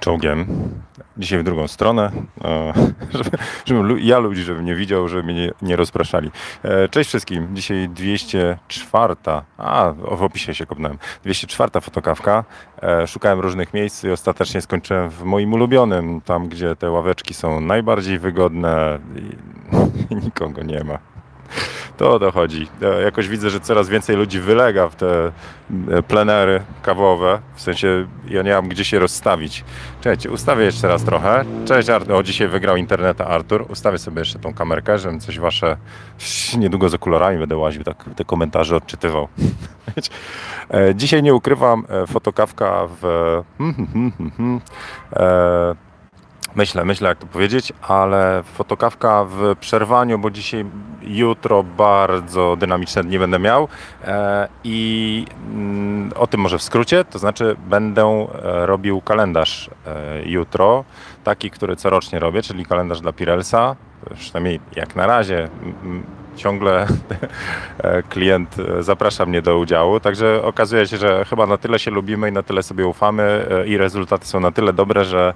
czołgiem. Dzisiaj w drugą stronę, e, żeby, żeby ja ludzi, żebym nie widział, żeby mnie nie, rozpraszali. E, cześć wszystkim. Dzisiaj 204. A, w opisie się kopnąłem. 204 fotokawka. E, szukałem różnych miejsc i ostatecznie skończyłem w moim ulubionym, tam gdzie te ławeczki są najbardziej wygodne i nikogo nie ma. To o to chodzi. E, jakoś widzę, że coraz więcej ludzi wylega w te e, plenery kawowe. W sensie ja nie mam gdzie się rozstawić. Czekajcie, ustawię jeszcze raz trochę. Cześć Artur. O, dzisiaj wygrał interneta Artur. Ustawię sobie jeszcze tą kamerkę, żebym coś wasze... Niedługo z okularami będę łaził, tak te komentarze odczytywał. E, dzisiaj nie ukrywam, fotokawka w... Myślę, myślę jak to powiedzieć, ale fotokawka w przerwaniu, bo dzisiaj, jutro bardzo dynamiczne dni będę miał e, i mm, o tym może w skrócie, to znaczy będę e, robił kalendarz e, jutro, taki, który corocznie robię, czyli kalendarz dla Pirelsa, przynajmniej jak na razie ciągle e, klient e, zaprasza mnie do udziału, także okazuje się, że chyba na tyle się lubimy i na tyle sobie ufamy e, i rezultaty są na tyle dobre, że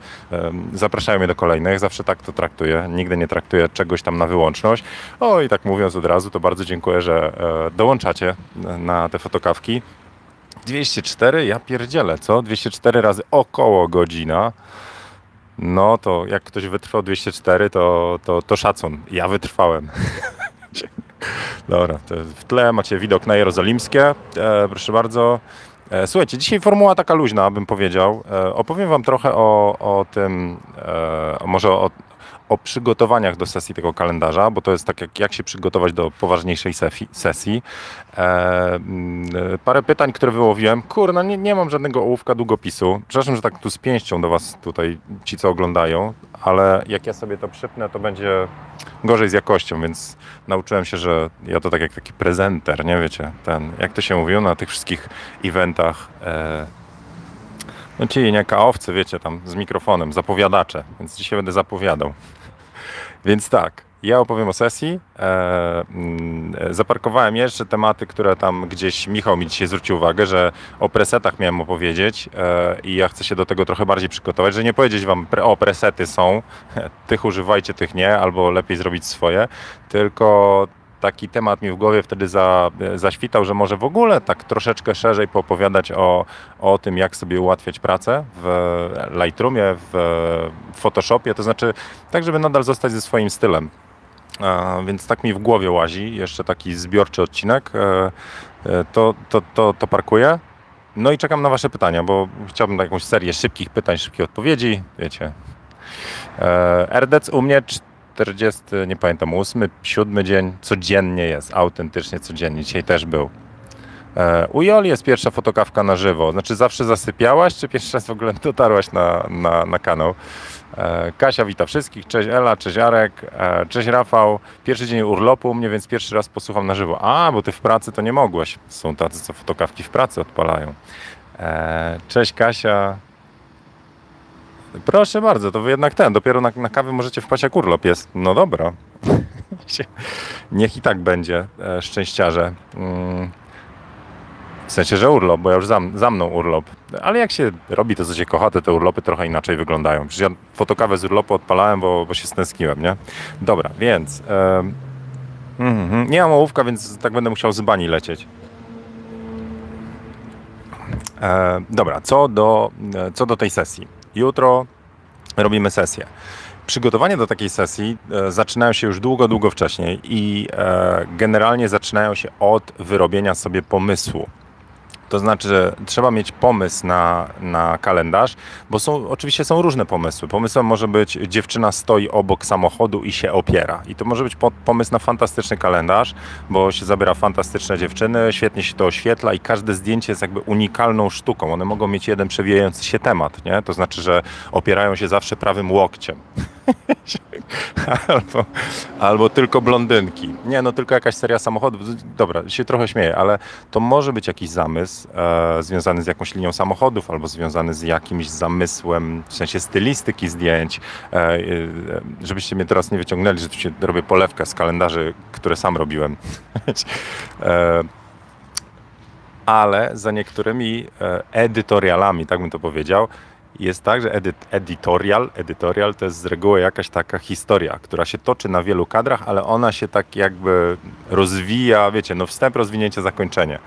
zapraszają mnie do kolejnych. Zawsze tak to traktuję. Nigdy nie traktuję czegoś tam na wyłączność. O i tak mówiąc od razu, to bardzo dziękuję, że dołączacie na te fotokawki. 204, ja pierdzielę, co? 204 razy około godzina. No to jak ktoś wytrwał 204, to, to, to szacun. Ja wytrwałem. Dobra, w tle macie widok na Jerozolimskie. E, proszę bardzo. E, słuchajcie, dzisiaj formuła taka luźna, bym powiedział. E, opowiem Wam trochę o, o tym, e, może o, o przygotowaniach do sesji tego kalendarza, bo to jest tak, jak, jak się przygotować do poważniejszej sesji. E, mm, parę pytań, które wyłowiłem. Kurna, nie, nie mam żadnego ołówka długopisu. Przepraszam, że tak tu spięścią do Was tutaj ci, co oglądają, ale jak ja sobie to przypnę, to będzie gorzej z jakością, więc nauczyłem się, że ja to tak jak taki prezenter, nie wiecie, ten, jak to się mówiło na tych wszystkich eventach. E, no ci nie kaowcy, wiecie, tam z mikrofonem, zapowiadacze, więc dzisiaj będę zapowiadał. Więc tak, ja opowiem o sesji. E, mm, zaparkowałem jeszcze tematy, które tam gdzieś Michał mi dzisiaj zwrócił uwagę, że o presetach miałem opowiedzieć e, i ja chcę się do tego trochę bardziej przygotować, że nie powiedzieć wam, o presety są, tych używajcie, tych nie, albo lepiej zrobić swoje, tylko taki temat mi w głowie wtedy za, zaświtał, że może w ogóle tak troszeczkę szerzej poopowiadać o, o tym, jak sobie ułatwiać pracę w Lightroomie, w Photoshopie, to znaczy tak, żeby nadal zostać ze swoim stylem. Więc tak mi w głowie łazi, jeszcze taki zbiorczy odcinek, e, e, to, to, to, to parkuję. No i czekam na Wasze pytania, bo chciałbym jakąś serię szybkich pytań, szybkich odpowiedzi, wiecie. E, RDC u mnie 40, nie pamiętam, 8, 7 dzień, codziennie jest, autentycznie codziennie. Dzisiaj też był. E, u Joli jest pierwsza fotokawka na żywo. Znaczy zawsze zasypiałaś, czy pierwszy raz w ogóle dotarłaś na, na, na kanał? E, Kasia wita wszystkich, cześć Ela, cześć Jarek, e, cześć Rafał. Pierwszy dzień urlopu u mnie, więc pierwszy raz posłucham na żywo. A, bo ty w pracy to nie mogłeś. Są tacy, co fotokawki w pracy odpalają. Cześć Kasia, Proszę bardzo, to wy jednak ten, dopiero na, na kawę możecie wpaść jak urlop jest. No dobra. Niech i tak będzie, e, szczęściarze. Mm. W sensie, że urlop, bo ja już za, za, mną urlop. Ale jak się robi to, co się kocha, to te urlopy trochę inaczej wyglądają. Przecież ja fotokawę z urlopu odpalałem, bo, bo się stęskiłem, nie? Dobra, więc... E, mm, nie mam ołówka, więc tak będę musiał z bani lecieć. E, dobra, co do, e, co do tej sesji. Jutro robimy sesję. Przygotowania do takiej sesji e, zaczynają się już długo, długo wcześniej i e, generalnie zaczynają się od wyrobienia sobie pomysłu. To znaczy, że trzeba mieć pomysł na, na kalendarz, bo są, oczywiście są różne pomysły. Pomysłem może być dziewczyna stoi obok samochodu i się opiera. I to może być pomysł na fantastyczny kalendarz, bo się zabiera fantastyczne dziewczyny, świetnie się to oświetla i każde zdjęcie jest jakby unikalną sztuką. One mogą mieć jeden przewijający się temat, nie? To znaczy, że opierają się zawsze prawym łokciem. albo, albo tylko blondynki. Nie, no tylko jakaś seria samochodów. Dobra, się trochę śmieję, ale to może być jakiś zamysł e, związany z jakąś linią samochodów, albo związany z jakimś zamysłem, w sensie stylistyki zdjęć. E, e, żebyście mnie teraz nie wyciągnęli, że tu się robię polewkę z kalendarzy, które sam robiłem. ale za niektórymi edytorialami, tak bym to powiedział, jest tak, że edyt, editorial, editorial to jest z reguły jakaś taka historia, która się toczy na wielu kadrach, ale ona się tak jakby rozwija, wiecie, no wstęp, rozwinięcie, zakończenie.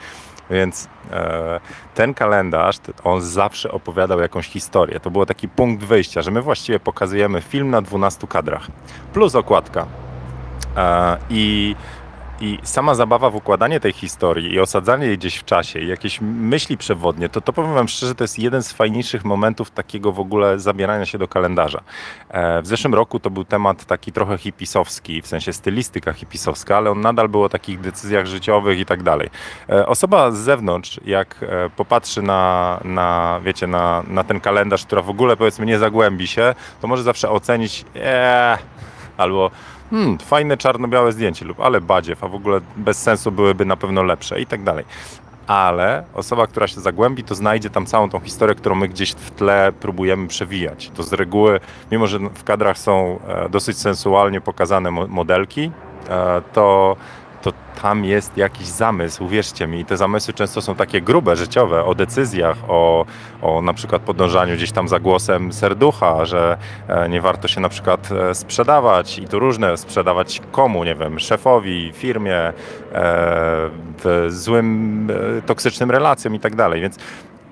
Więc e, ten kalendarz, on zawsze opowiadał jakąś historię. To był taki punkt wyjścia, że my właściwie pokazujemy film na 12 kadrach, plus okładka. E, I i sama zabawa w układanie tej historii i osadzanie jej gdzieś w czasie jakieś myśli przewodnie, to to powiem wam szczerze, to jest jeden z fajniejszych momentów takiego w ogóle zabierania się do kalendarza. E, w zeszłym roku to był temat taki trochę hipisowski, w sensie stylistyka hipisowska, ale on nadal był o takich decyzjach życiowych i tak dalej. E, osoba z zewnątrz, jak e, popatrzy na, na wiecie, na, na ten kalendarz, która w ogóle powiedzmy nie zagłębi się, to może zawsze ocenić, eee, albo hmm, fajne czarno-białe zdjęcie lub ale badziew, a w ogóle bez sensu byłyby na pewno lepsze i tak dalej. Ale osoba, która się zagłębi, to znajdzie tam całą tą historię, którą my gdzieś w tle próbujemy przewijać. To z reguły, mimo że w kadrach są e, dosyć sensualnie pokazane modelki, e, to to tam jest jakiś zamysł, uwierzcie mi. Te zamysły często są takie grube, życiowe, o decyzjach, o, o na przykład podążaniu gdzieś tam za głosem serducha, że e, nie warto się na przykład e, sprzedawać i to różne, sprzedawać komu, nie wiem, szefowi, firmie, e, w złym, toksycznym relacjom i tak dalej. Więc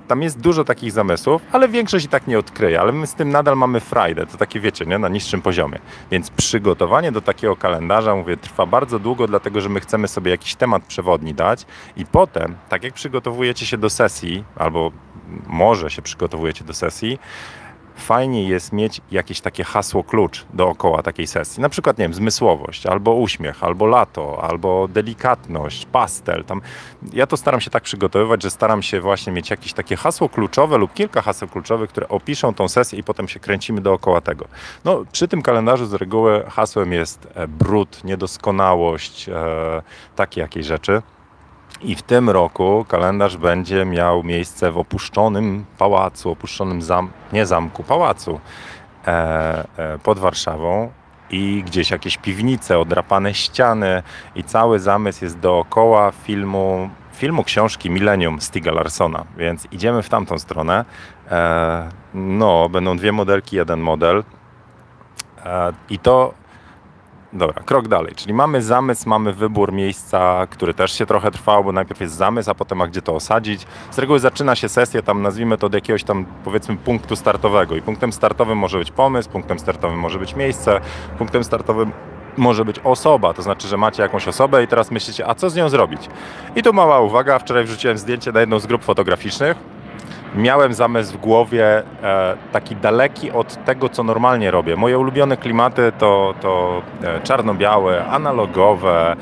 tam jest dużo takich zamysłów, ale większość i tak nie odkryje, ale my z tym nadal mamy frajdę, to takie wiecie, nie? na niższym poziomie. Więc przygotowanie do takiego kalendarza, mówię, trwa bardzo długo, dlatego że my chcemy sobie jakiś temat przewodni dać i potem, tak jak przygotowujecie się do sesji, albo może się przygotowujecie do sesji, fajnie jest mieć jakieś takie hasło klucz dookoła takiej sesji. Na przykład, nie wiem, zmysłowość, albo uśmiech, albo lato, albo delikatność, pastel. Tam. Ja to staram się tak przygotowywać, że staram się właśnie mieć jakieś takie hasło kluczowe lub kilka haseł kluczowych, które opiszą tą sesję i potem się kręcimy dookoła tego. No, przy tym kalendarzu z reguły hasłem jest e, brud, niedoskonałość, e, takie jakieś rzeczy. I w tym roku kalendarz będzie miał miejsce w opuszczonym pałacu, opuszczonym zam nie zamku, pałacu e, e, pod Warszawą i gdzieś jakieś piwnice, odrapane ściany i cały zamysł jest dookoła filmu, filmu książki Millennium Stiga Larsona, więc idziemy w tamtą stronę. E, no, będą dwie modelki, jeden model e, i to Dobra, krok dalej, czyli mamy zamysł, mamy wybór miejsca, który też się trochę trwał, bo najpierw jest zamysł, a potem a gdzie to osadzić. Z reguły zaczyna się sesja, tam nazwijmy to od jakiegoś tam powiedzmy punktu startowego i punktem startowym może być pomysł, punktem startowym może być miejsce, punktem startowym może być osoba, to znaczy, że macie jakąś osobę i teraz myślicie, a co z nią zrobić? I tu mała uwaga, wczoraj wrzuciłem zdjęcie na jedną z grup fotograficznych, miałem zamysł w głowie e, taki daleki od tego, co normalnie robię. Moje ulubione klimaty to, to e, czarno-białe, analogowe,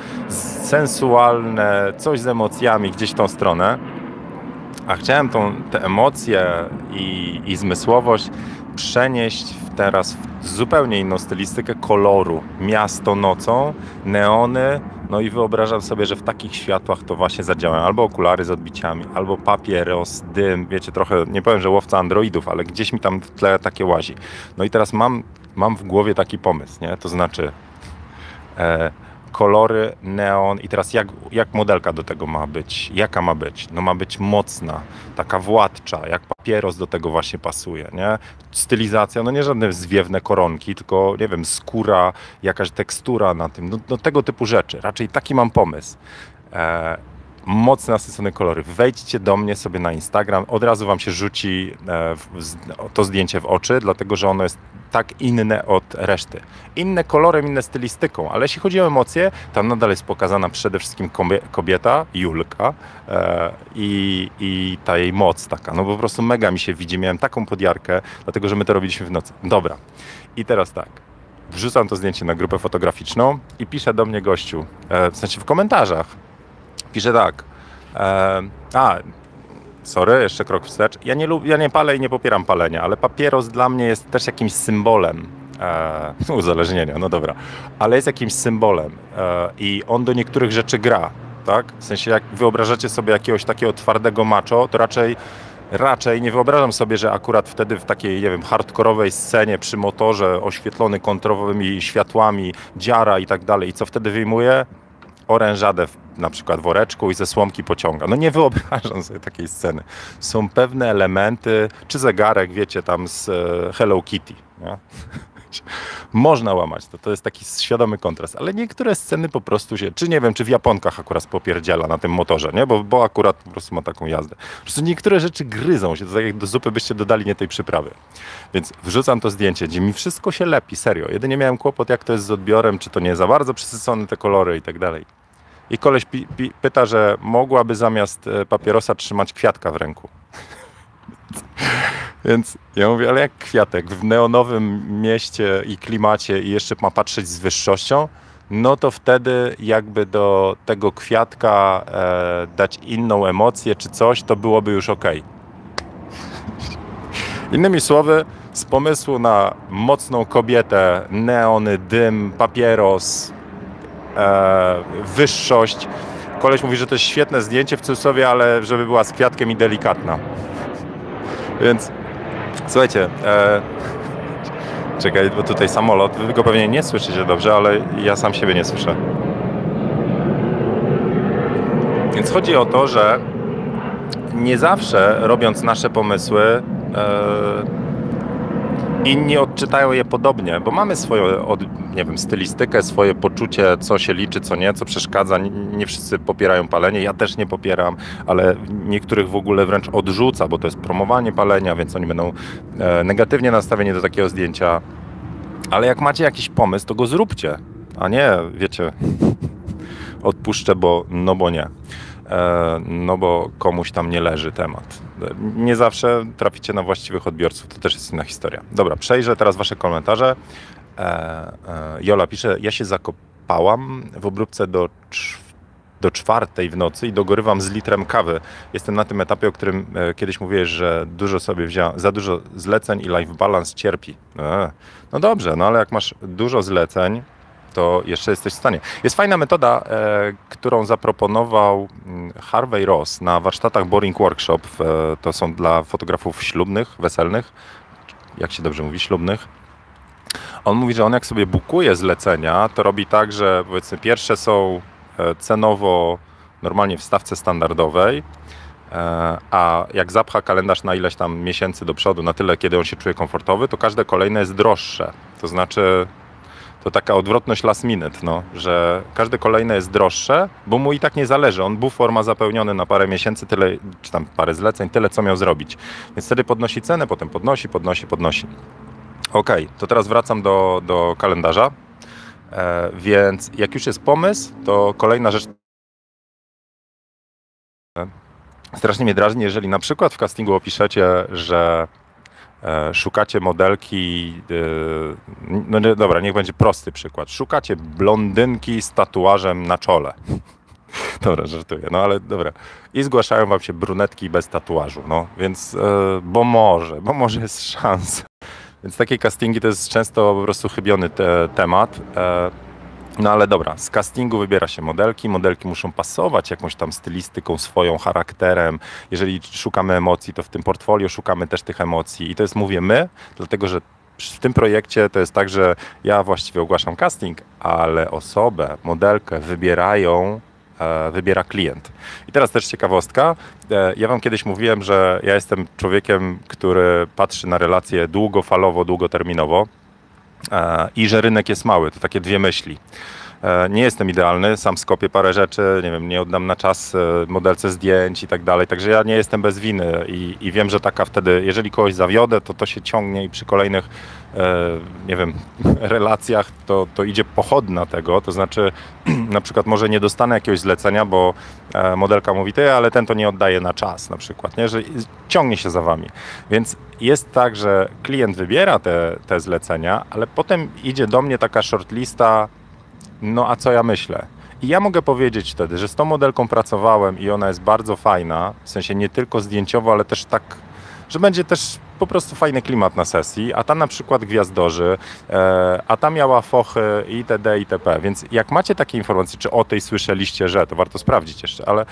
sensualne, coś z emocjami gdzieś tą stronę. A chciałem tą, te emocje i, i zmysłowość przenieść teraz w zupełnie inną stylistykę koloru. Miasto nocą, neony, no i wyobrażam sobie, że w takich światłach to właśnie zadziałają albo okulary z odbiciami, albo papieros, dym, wiecie, trochę, nie powiem, że łowca androidów, ale gdzieś mi tam w tle takie łazi. No i teraz mam, mam w głowie taki pomysł, nie? To znaczy e, kolory, neon i teraz jak, jak modelka do tego ma być? Jaka ma być? No ma być mocna, taka władcza, jak papieros do tego właśnie pasuje, nie? Stylizacja, no nie żadne zwiewne koronki, tylko nie wiem, skóra, jakaś tekstura na tym, no, no tego typu rzeczy. Raczej taki mam pomysł. E, mocno nasycone kolory. Wejdźcie do mnie sobie na Instagram, od razu wam się rzuci e, to zdjęcie w oczy, dlatego że ono jest tak inne od reszty. Inne kolorem, inne stylistyką, ale jeśli chodzi o emocje, tam nadal jest pokazana przede wszystkim kobieta, Julka e, i, i ta jej moc taka. No po prostu mega mi się widzi, miałem taką podjarkę, dlatego że my to robiliśmy w nocy. Dobra. I teraz tak wrzucam to zdjęcie na grupę fotograficzną i pisze do mnie gościu, e, w sensie w komentarzach, pisze tak, e, a, sorry, jeszcze krok wstecz, ja nie, lub, ja nie palę i nie popieram palenia, ale papieros dla mnie jest też jakimś symbolem e, uzależnienia, no dobra, ale jest jakimś symbolem e, i on do niektórych rzeczy gra, tak? W sensie jak wyobrażacie sobie jakiegoś takiego twardego macho, to raczej raczej nie wyobrażam sobie, że akurat wtedy w takiej, nie wiem, hardkorowej scenie przy motorze oświetlony kontrolowymi światłami, dziara i tak dalej. I co wtedy wyjmuje? Orężadę na przykład woreczku i ze słomki pociąga. No nie wyobrażam sobie takiej sceny. Są pewne elementy, czy zegarek, wiecie, tam z e, Hello Kitty. Nie? Można łamać to, to jest taki świadomy kontrast, ale niektóre sceny po prostu się, czy nie wiem, czy w Japonkach akurat popierdziela na tym motorze, nie? Bo, bo akurat po prostu ma taką jazdę. Po prostu niektóre rzeczy gryzą się, to tak jak do zupy byście dodali nie tej przyprawy. Więc wrzucam to zdjęcie, gdzie mi wszystko się lepi, serio. Jedynie miałem kłopot, jak to jest z odbiorem, czy to nie za bardzo przesycone te kolory i tak dalej. I koleś pi, pi, pyta, że mogłaby zamiast e, papierosa trzymać kwiatka w ręku. Więc ja mówię, ale jak kwiatek w neonowym mieście i klimacie i jeszcze ma patrzeć z wyższością, no to wtedy jakby do tego kwiatka e, dać inną emocję czy coś, to byłoby już ok. Innymi słowy, z pomysłu na mocną kobietę, neony, dym, papieros, wyższość. Koleś mówi, że to jest świetne zdjęcie w cudzysłowie, ale żeby była z kwiatkiem i delikatna. Więc słuchajcie, e, czekaj, bo tutaj samolot, wy go pewnie nie słyszycie dobrze, ale ja sam siebie nie słyszę. Więc chodzi o to, że nie zawsze robiąc nasze pomysły, e, inni odczytają je podobnie, bo mamy swoją, nie wiem, stylistykę, swoje poczucie, co się liczy, co nie, co przeszkadza. Nie, nie wszyscy popierają palenie, ja też nie popieram, ale niektórych w ogóle wręcz odrzuca, bo to jest promowanie palenia, więc oni będą e, negatywnie nastawieni do takiego zdjęcia. Ale jak macie jakiś pomysł, to go zróbcie, a nie, wiecie, odpuszczę, bo no bo nie. E, no bo komuś tam nie leży temat. Nie zawsze traficie na właściwych odbiorców, to też jest inna historia. Dobra, przejrzę teraz Wasze komentarze. E, e, Jola pisze, ja się zakopałam w obróbce do do czwartej w nocy i dogorywam z litrem kawy. Jestem na tym etapie, o którym kiedyś mówiłeś, że dużo sobie za dużo zleceń i life balance cierpi. No dobrze, no ale jak masz dużo zleceń, to jeszcze jesteś w stanie. Jest fajna metoda, e, którą zaproponował mm, Harvey Ross na warsztatach Boring Workshop. E, to są dla fotografów ślubnych, weselnych. Jak się dobrze mówi, ślubnych. On mówi, że on jak sobie bukuje zlecenia, to robi tak, że powiedzmy pierwsze są e, cenowo normalnie w stawce standardowej, a jak zapcha kalendarz na ileś tam miesięcy do przodu, na tyle, kiedy on się czuje komfortowy, to każde kolejne jest droższe. To znaczy to taka odwrotność last minute, no, że każde kolejne jest droższe, bo mu i tak nie zależy. On bufor ma zapełniony na parę miesięcy, tyle, czy tam parę zleceń, tyle co miał zrobić. Więc wtedy podnosi cenę, potem podnosi, podnosi, podnosi. Ok, to teraz wracam do, do kalendarza. E, więc jak już jest pomysł, to kolejna rzecz. Strasznie mnie drażni, jeżeli na przykład w castingu opiszecie, że E, szukacie modelki, e, no dobra, niech będzie prosty przykład. Szukacie blondynki z tatuażem na czole. Dobra, żartuję, no ale dobra. I zgłaszają wam się brunetki bez tatuażu, no więc, e, bo może, bo może jest szansa. Więc takie castingi to jest często po prostu chybiony te, temat. No ale dobra, z castingu wybiera się modelki, modelki muszą pasować jakąś tam stylistyką, swoją charakterem. Jeżeli szukamy emocji, to w tym portfolio szukamy też tych emocji i to jest, mówię, my, dlatego że w tym projekcie to jest tak, że ja właściwie ogłaszam casting, ale osobę, modelkę wybierają e, wybiera klient. I teraz też ciekawostka. E, ja Wam kiedyś mówiłem, że ja jestem człowiekiem, który patrzy na relacje długofalowo, długoterminowo. E, i że rynek jest mały. To takie dwie myśli. E, nie jestem idealny, sam skopię parę rzeczy, nie wiem, nie oddam na czas e, modelce zdjęć i tak dalej, także ja nie jestem bez winy i, i wiem, że taka wtedy, jeżeli kogoś zawiodę, to to się ciągnie i przy kolejnych, nie wiem, relacjach to, to idzie pochodna tego, to znaczy na przykład może nie dostanę jakiegoś zlecenia, bo modelka mówi, ty, ale ten to nie oddaje na czas na przykład, nie, że ciągnie się za wami, więc jest tak, że klient wybiera te, te zlecenia, ale potem idzie do mnie taka shortlista no a co ja myślę? I ja mogę powiedzieć wtedy, że z tą modelką pracowałem i ona jest bardzo fajna, w sensie nie tylko zdjęciowo, ale też tak, że będzie też po prostu fajny klimat na sesji, a ta na przykład gwiazdorzy, e, a ta miała fochy itd. itp. Więc jak macie takie informacje, czy o tej słyszeliście, że, to warto sprawdzić jeszcze, ale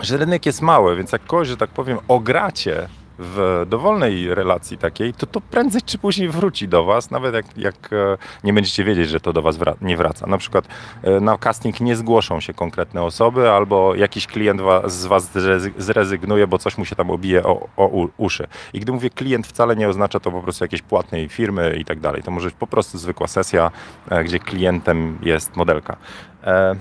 że rynek jest mały, więc jak kogoś, że tak powiem, ogracie w dowolnej relacji takiej, to to prędzej czy później wróci do Was, nawet jak, jak e, nie będziecie wiedzieć, że to do Was wra nie wraca. Na przykład e, na casting nie zgłoszą się konkretne osoby, albo jakiś klient z Was zrezygnuje, bo coś mu się tam obije o, o uszy. I gdy mówię klient, wcale nie oznacza to po prostu jakiejś płatnej firmy i tak dalej. To może być po prostu zwykła sesja, e, gdzie klientem jest modelka. E,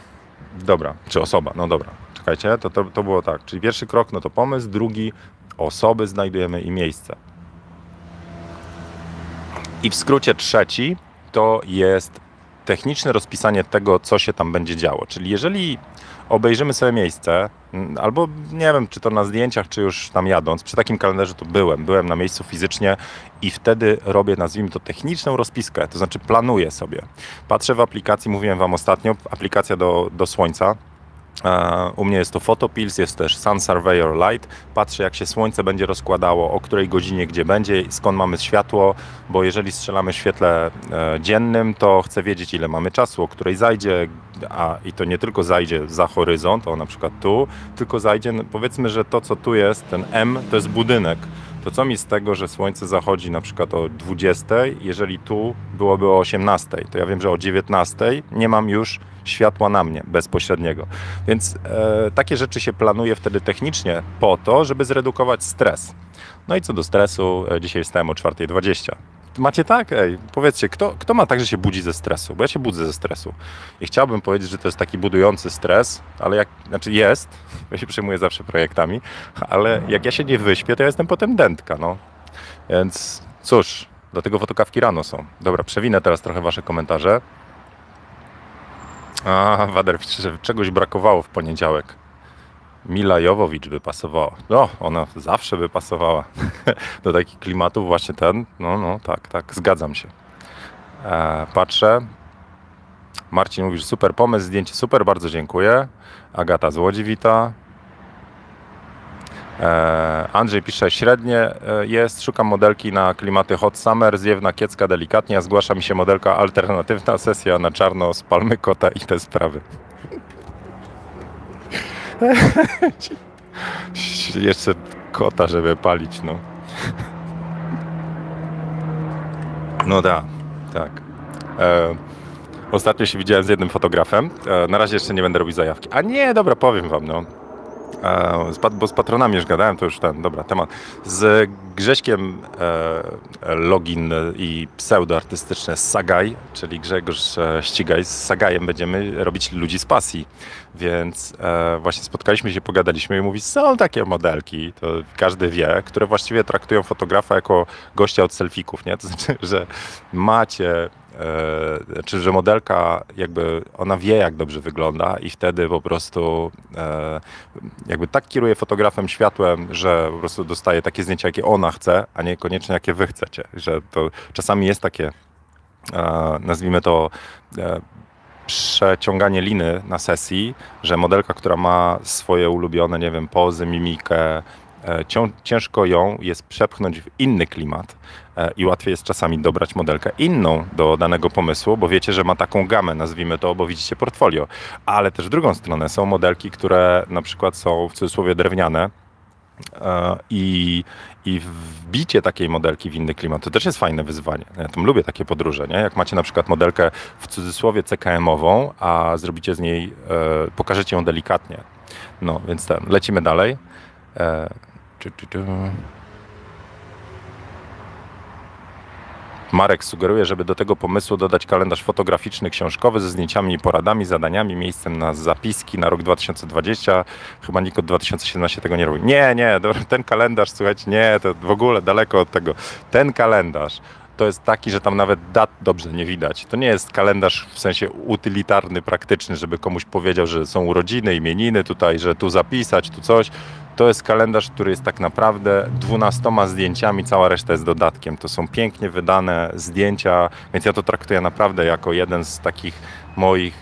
dobra, czy osoba, no dobra. Czekajcie, to, to, to było tak. Czyli pierwszy krok, no to pomysł, drugi osoby znajdujemy i miejsce. I w skrócie trzeci to jest techniczne rozpisanie tego, co się tam będzie działo. Czyli jeżeli obejrzymy sobie miejsce, albo nie wiem, czy to na zdjęciach, czy już tam jadąc, przy takim kalendarzu to byłem, byłem na miejscu fizycznie i wtedy robię, nazwijmy to, techniczną rozpiskę, to znaczy planuję sobie. Patrzę w aplikacji, mówiłem Wam ostatnio, aplikacja do, do słońca, u mnie jest to Photopills, jest też Sun Surveyor Light. Patrzę, jak się słońce będzie rozkładało, o której godzinie gdzie będzie, skąd mamy światło, bo jeżeli strzelamy w świetle e, dziennym, to chcę wiedzieć, ile mamy czasu, o której zajdzie, a i to nie tylko zajdzie za horyzont, o na przykład tu, tylko zajdzie, powiedzmy, że to, co tu jest, ten M, to jest budynek. To co mi z tego, że słońce zachodzi na przykład o 20, jeżeli tu byłoby o 18, to ja wiem, że o 19 nie mam już światła na mnie bezpośredniego. Więc e, takie rzeczy się planuje wtedy technicznie po to, żeby zredukować stres. No i co do stresu, e, dzisiaj wstałem o 4.20. Macie tak? Ej, powiedzcie, kto, kto ma tak, że się budzi ze stresu? Bo ja się budzę ze stresu. I chciałbym powiedzieć, że to jest taki budujący stres, ale jak, znaczy jest, ja się przejmuję zawsze projektami, ale jak ja się nie wyśpię, to ja jestem potem dętka, no. Więc cóż, dlatego fotokawki rano są. Dobra, przewinę teraz trochę wasze komentarze. A, Wader czegoś brakowało w poniedziałek. Mila Jowowicz by pasowała. No, ona zawsze by pasowała do takich klimatów, właśnie ten. No, no, tak, tak, zgadzam się. E, patrzę. Marcin mówisz, super pomysł, zdjęcie super, bardzo dziękuję. Agata z Łodzi wita. E, Andrzej pisze, średnie e, jest, szukam modelki na klimaty hot summer, zjewna kiecka delikatnie, a zgłasza mi się modelka alternatywna, sesja na czarno z palmy kota i te sprawy. Jeszcze kota, żeby palić, no. No da, tak. E, ostatnio się widziałem z jednym fotografem. E, na razie jeszcze nie będę robił zajawki. A nie, dobra, powiem wam, no. E, bo z patronami już gadałem, to już ten, dobra, temat. Z Grześkiem e, login i pseudoartystyczne Sagaj, czyli Grzegorz e, Ścigaj, z Sagajem będziemy robić ludzi z pasji. Więc właśnie spotkaliśmy się, pogadaliśmy i mówi, są takie modelki, to każdy wie, które właściwie traktują fotografa jako gościa od selfików, nie? To znaczy, że macie czy znaczy, że modelka jakby ona wie, jak dobrze wygląda i wtedy po prostu e, jakby tak kieruje fotografem światłem, że po prostu dostaje takie zdjęcia, jakie ona chce, a niekoniecznie jakie wy chcecie. Że to czasami jest takie, e, nazwijmy to, e, przeciąganie liny na sesji, że modelka, która ma swoje ulubione, nie wiem, pozy, mimikę, E, ciężko ją jest przepchnąć w inny klimat e, i łatwiej jest czasami dobrać modelkę inną do danego pomysłu, bo wiecie, że ma taką gamę, nazwijmy to, bo widzicie portfolio. Ale też w drugą stronę są modelki, które na przykład są w cudzysłowie drewniane, e, i, i wbicie takiej modelki w inny klimat to też jest fajne wyzwanie. Ja tam lubię takie podróże, nie? Jak macie na przykład modelkę w cudzysłowie CKM-ową, a zrobicie z niej, pokażecie ją delikatnie. No, więc ten, lecimy dalej. Marek sugeruje, żeby do tego pomysłu dodać kalendarz fotograficzny, książkowy ze zdjęciami, poradami, zadaniami, miejscem na zapiski na rok 2020. Chyba nikt od 2017 tego nie robi. Nie, nie, ten kalendarz, słuchajcie, nie, to w ogóle daleko od tego. Ten kalendarz to jest taki, że tam nawet dat dobrze nie widać. To nie jest kalendarz w sensie utylitarny, praktyczny, żeby komuś powiedział, że są urodziny, imieniny tutaj, że tu zapisać, tu coś. To jest kalendarz, który jest tak naprawdę dwunastoma zdjęciami, cała reszta jest dodatkiem. To są pięknie wydane zdjęcia, więc ja to traktuję naprawdę jako jeden z takich moich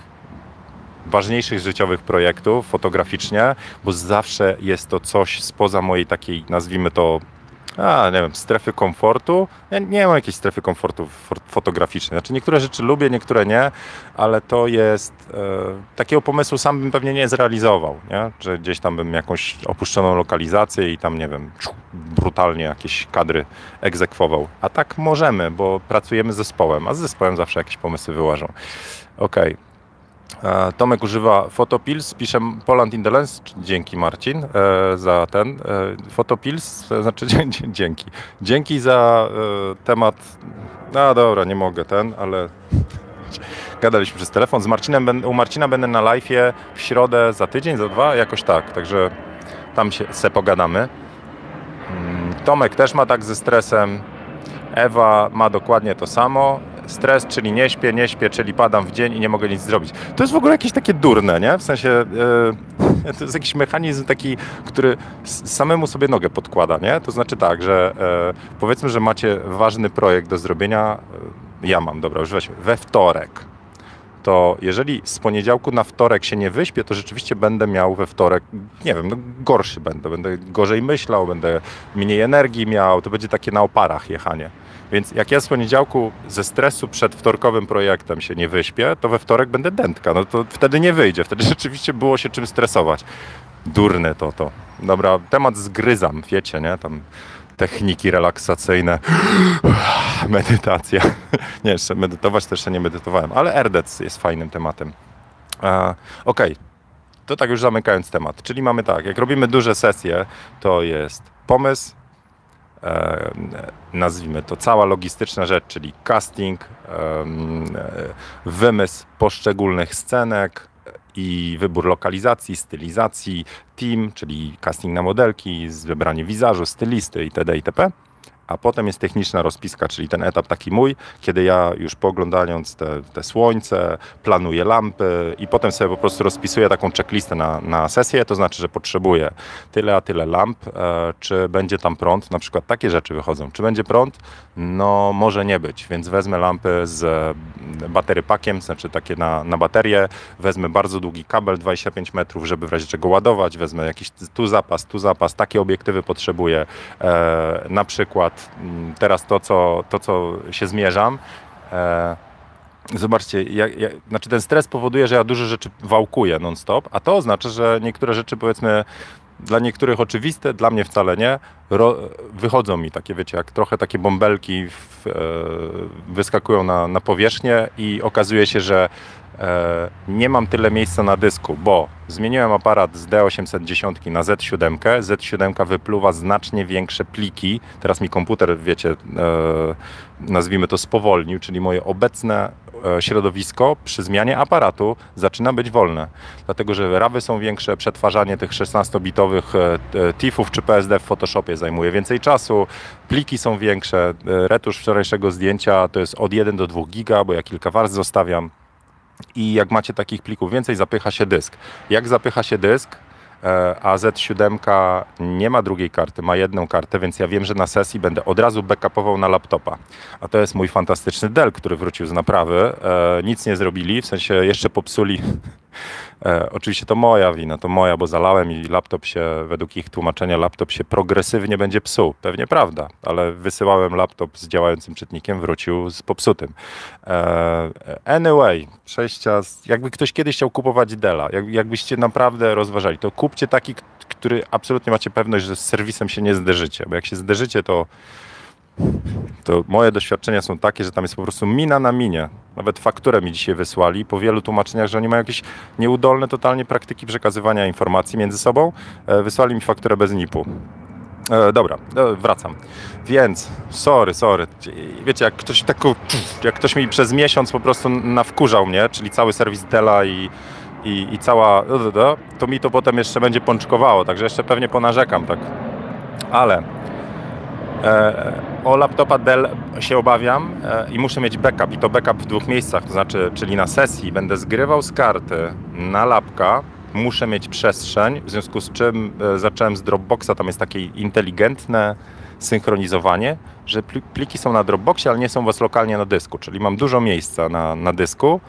ważniejszych życiowych projektów fotograficznie, bo zawsze jest to coś spoza mojej takiej, nazwijmy to, a, nie wiem, strefy komfortu. Ja nie mam jakiejś strefy komfortu fotograficznej. Znaczy niektóre rzeczy lubię, niektóre nie, ale to jest, e, takiego pomysłu sam bym pewnie nie zrealizował, nie? Że gdzieś tam bym jakąś opuszczoną lokalizację i tam, nie wiem, brutalnie jakieś kadry egzekwował. A tak możemy, bo pracujemy z zespołem, a z zespołem zawsze jakieś pomysły wyłażą. Okej. Okay. E, Tomek używa Photopills, pisze Poland in the Lens, dzięki Marcin e, za ten. E, Photopills, znaczy dzięki. Dzięki za temat, no dobra, nie mogę ten, ale gadaliśmy przez telefon. Z Marcinem, u Marcina będę na live'ie w środę za tydzień, za dwa, jakoś tak, także tam się se pogadamy. Mm, Tomek też ma tak ze stresem. Ewa ma dokładnie to samo stres, czyli nie śpię, nie śpię, czyli padam w dzień i nie mogę nic zrobić. To jest w ogóle jakieś takie durne, nie? W sensie yy, to jest jakiś mechanizm taki, który samemu sobie nogę podkłada, nie? To znaczy tak, że yy, powiedzmy, że macie ważny projekt do zrobienia, yy, ja mam, dobra, już we wtorek to jeżeli z poniedziałku na wtorek się nie wyśpię, to rzeczywiście będę miał we wtorek, nie wiem, no gorszy będę, będę gorzej myślał, będę mniej energii miał, to będzie takie na oparach jechanie. Więc jak ja z poniedziałku ze stresu przed wtorkowym projektem się nie wyśpię, to we wtorek będę dętka. No to wtedy nie wyjdzie. Wtedy rzeczywiście było się czym stresować. Durne to to. Dobra, temat zgryzam, wiecie, nie? Tam techniki relaksacyjne, medytacja. Nie, jeszcze medytować też nie medytowałem, ale RDEC jest fajnym tematem. Okej, okay. to tak już zamykając temat. Czyli mamy tak, jak robimy duże sesje, to jest pomysł, E, nazwijmy to cała logistyczna rzecz, czyli casting, e, wymysł poszczególnych scenek i wybór lokalizacji, stylizacji, team, czyli casting na modelki, wybranie wizażu, stylisty itd. itp a potem jest techniczna rozpiska, czyli ten etap taki mój, kiedy ja już poglądając te, te słońce, planuję lampy i potem sobie po prostu rozpisuję taką checklistę na, na sesję, to znaczy, że potrzebuję tyle a tyle lamp, e, czy będzie tam prąd, na przykład takie rzeczy wychodzą. Czy będzie prąd? No może nie być, więc wezmę lampy z batery pakiem, znaczy takie na, na baterię, wezmę bardzo długi kabel 25 metrów, żeby w razie czego ładować, wezmę jakiś tu zapas, tu zapas, takie obiektywy potrzebuję, e, na przykład teraz to, co, to, co się zmierzam. E, zobaczcie, jak, jak, znaczy ten stres powoduje, że ja dużo rzeczy wałkuję non-stop, a to oznacza, że niektóre rzeczy powiedzmy dla niektórych oczywiste, dla mnie wcale nie, ro, wychodzą mi takie, wiecie, jak trochę takie bąbelki w, e, wyskakują na, na powierzchnię i okazuje się, że nie mam tyle miejsca na dysku, bo zmieniłem aparat z D810 na Z7. Z7 wypluwa znacznie większe pliki. Teraz mi komputer, wiecie, e, nazwijmy to spowolnił, czyli moje obecne e, środowisko przy zmianie aparatu zaczyna być wolne. Dlatego, że rawy są większe, przetwarzanie tych 16-bitowych e, TIFF-ów czy PSD w Photoshopie zajmuje więcej czasu, pliki są większe, retusz wczorajszego zdjęcia to jest od 1 do 2 giga, bo ja kilka warstw zostawiam i jak macie takich plików więcej, zapycha się dysk. Jak zapycha się dysk, e, a Z7 nie ma drugiej karty, ma jedną kartę, więc ja wiem, że na sesji będę od razu backupował na laptopa. A to jest mój fantastyczny Dell, który wrócił z naprawy. E, nic nie zrobili, w sensie jeszcze popsuli E, oczywiście to moja wina, to moja, bo zalałem i laptop się, według ich tłumaczenia, laptop się progresywnie będzie psuł. Pewnie prawda, ale wysyłałem laptop z działającym czytnikiem, wrócił z popsutym. E, anyway, przejścia, jakby ktoś kiedyś chciał kupować Dela, jak, jakbyście naprawdę rozważali, to kupcie taki, który absolutnie macie pewność, że z serwisem się nie zderzycie, bo jak się zderzycie, to to moje doświadczenia są takie, że tam jest po prostu mina na minie. Nawet fakturę mi dzisiaj wysłali po wielu tłumaczeniach, że oni mają jakieś nieudolne totalnie praktyki przekazywania informacji między sobą. E, wysłali mi fakturę bez NIP-u. E, dobra, e, wracam. Więc, sorry, sorry. Wiecie, jak ktoś tak, jak ktoś mi przez miesiąc po prostu nawkurzał mnie, czyli cały serwis Dela i, i, i cała, to mi to potem jeszcze będzie pączkowało, także jeszcze pewnie ponarzekam, tak. Ale E, o laptopa Dell się obawiam e, i muszę mieć backup i to backup w dwóch miejscach, to znaczy, czyli na sesji będę zgrywał z karty na lapka, muszę mieć przestrzeń, w związku z czym e, zacząłem z Dropboxa, tam jest takie inteligentne synchronizowanie, że pliki są na Dropboxie, ale nie są was lokalnie na dysku, czyli mam dużo miejsca na, na dysku,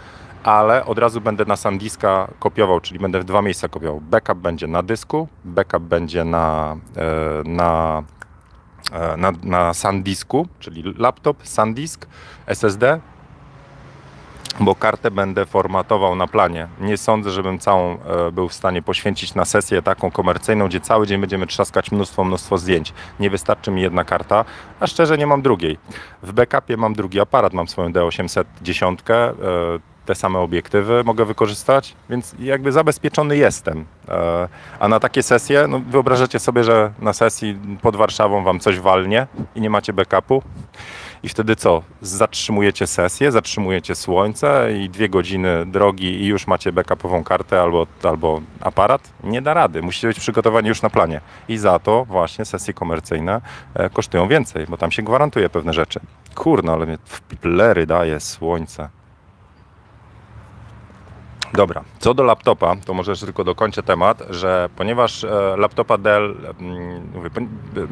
ale od razu będę na SanDiska kopiował, czyli będę w dwa miejsca kopiował. Backup będzie na dysku, backup będzie na, na e, na, na SanDisku, czyli laptop, SanDisk, SSD, bo kartę będę formatował na planie. Nie sądzę, żebym całą e, był w stanie poświęcić na sesję taką komercyjną, gdzie cały dzień będziemy trzaskać mnóstwo, mnóstwo zdjęć. Nie wystarczy mi jedna karta, a szczerze nie mam drugiej. W backupie mam drugi aparat, mam swoją D810, e, te same obiektywy mogę wykorzystać, więc jakby zabezpieczony jestem. E, a na takie sesje, no wyobrażacie sobie, że na sesji pod Warszawą wam coś walnie i nie macie backupu? I wtedy co? Zatrzymujecie sesję, zatrzymujecie słońce i dwie godziny drogi i już macie backupową kartę albo, albo aparat? Nie da rady. Musicie być przygotowani już na planie. I za to właśnie sesje komercyjne e, kosztują więcej, bo tam się gwarantuje pewne rzeczy. Kurno, ale mnie w plery daje słońce. Dobra, co do laptopa, to może jeszcze tylko dokończę temat, że ponieważ e, laptopa Dell, mm, mówię, e,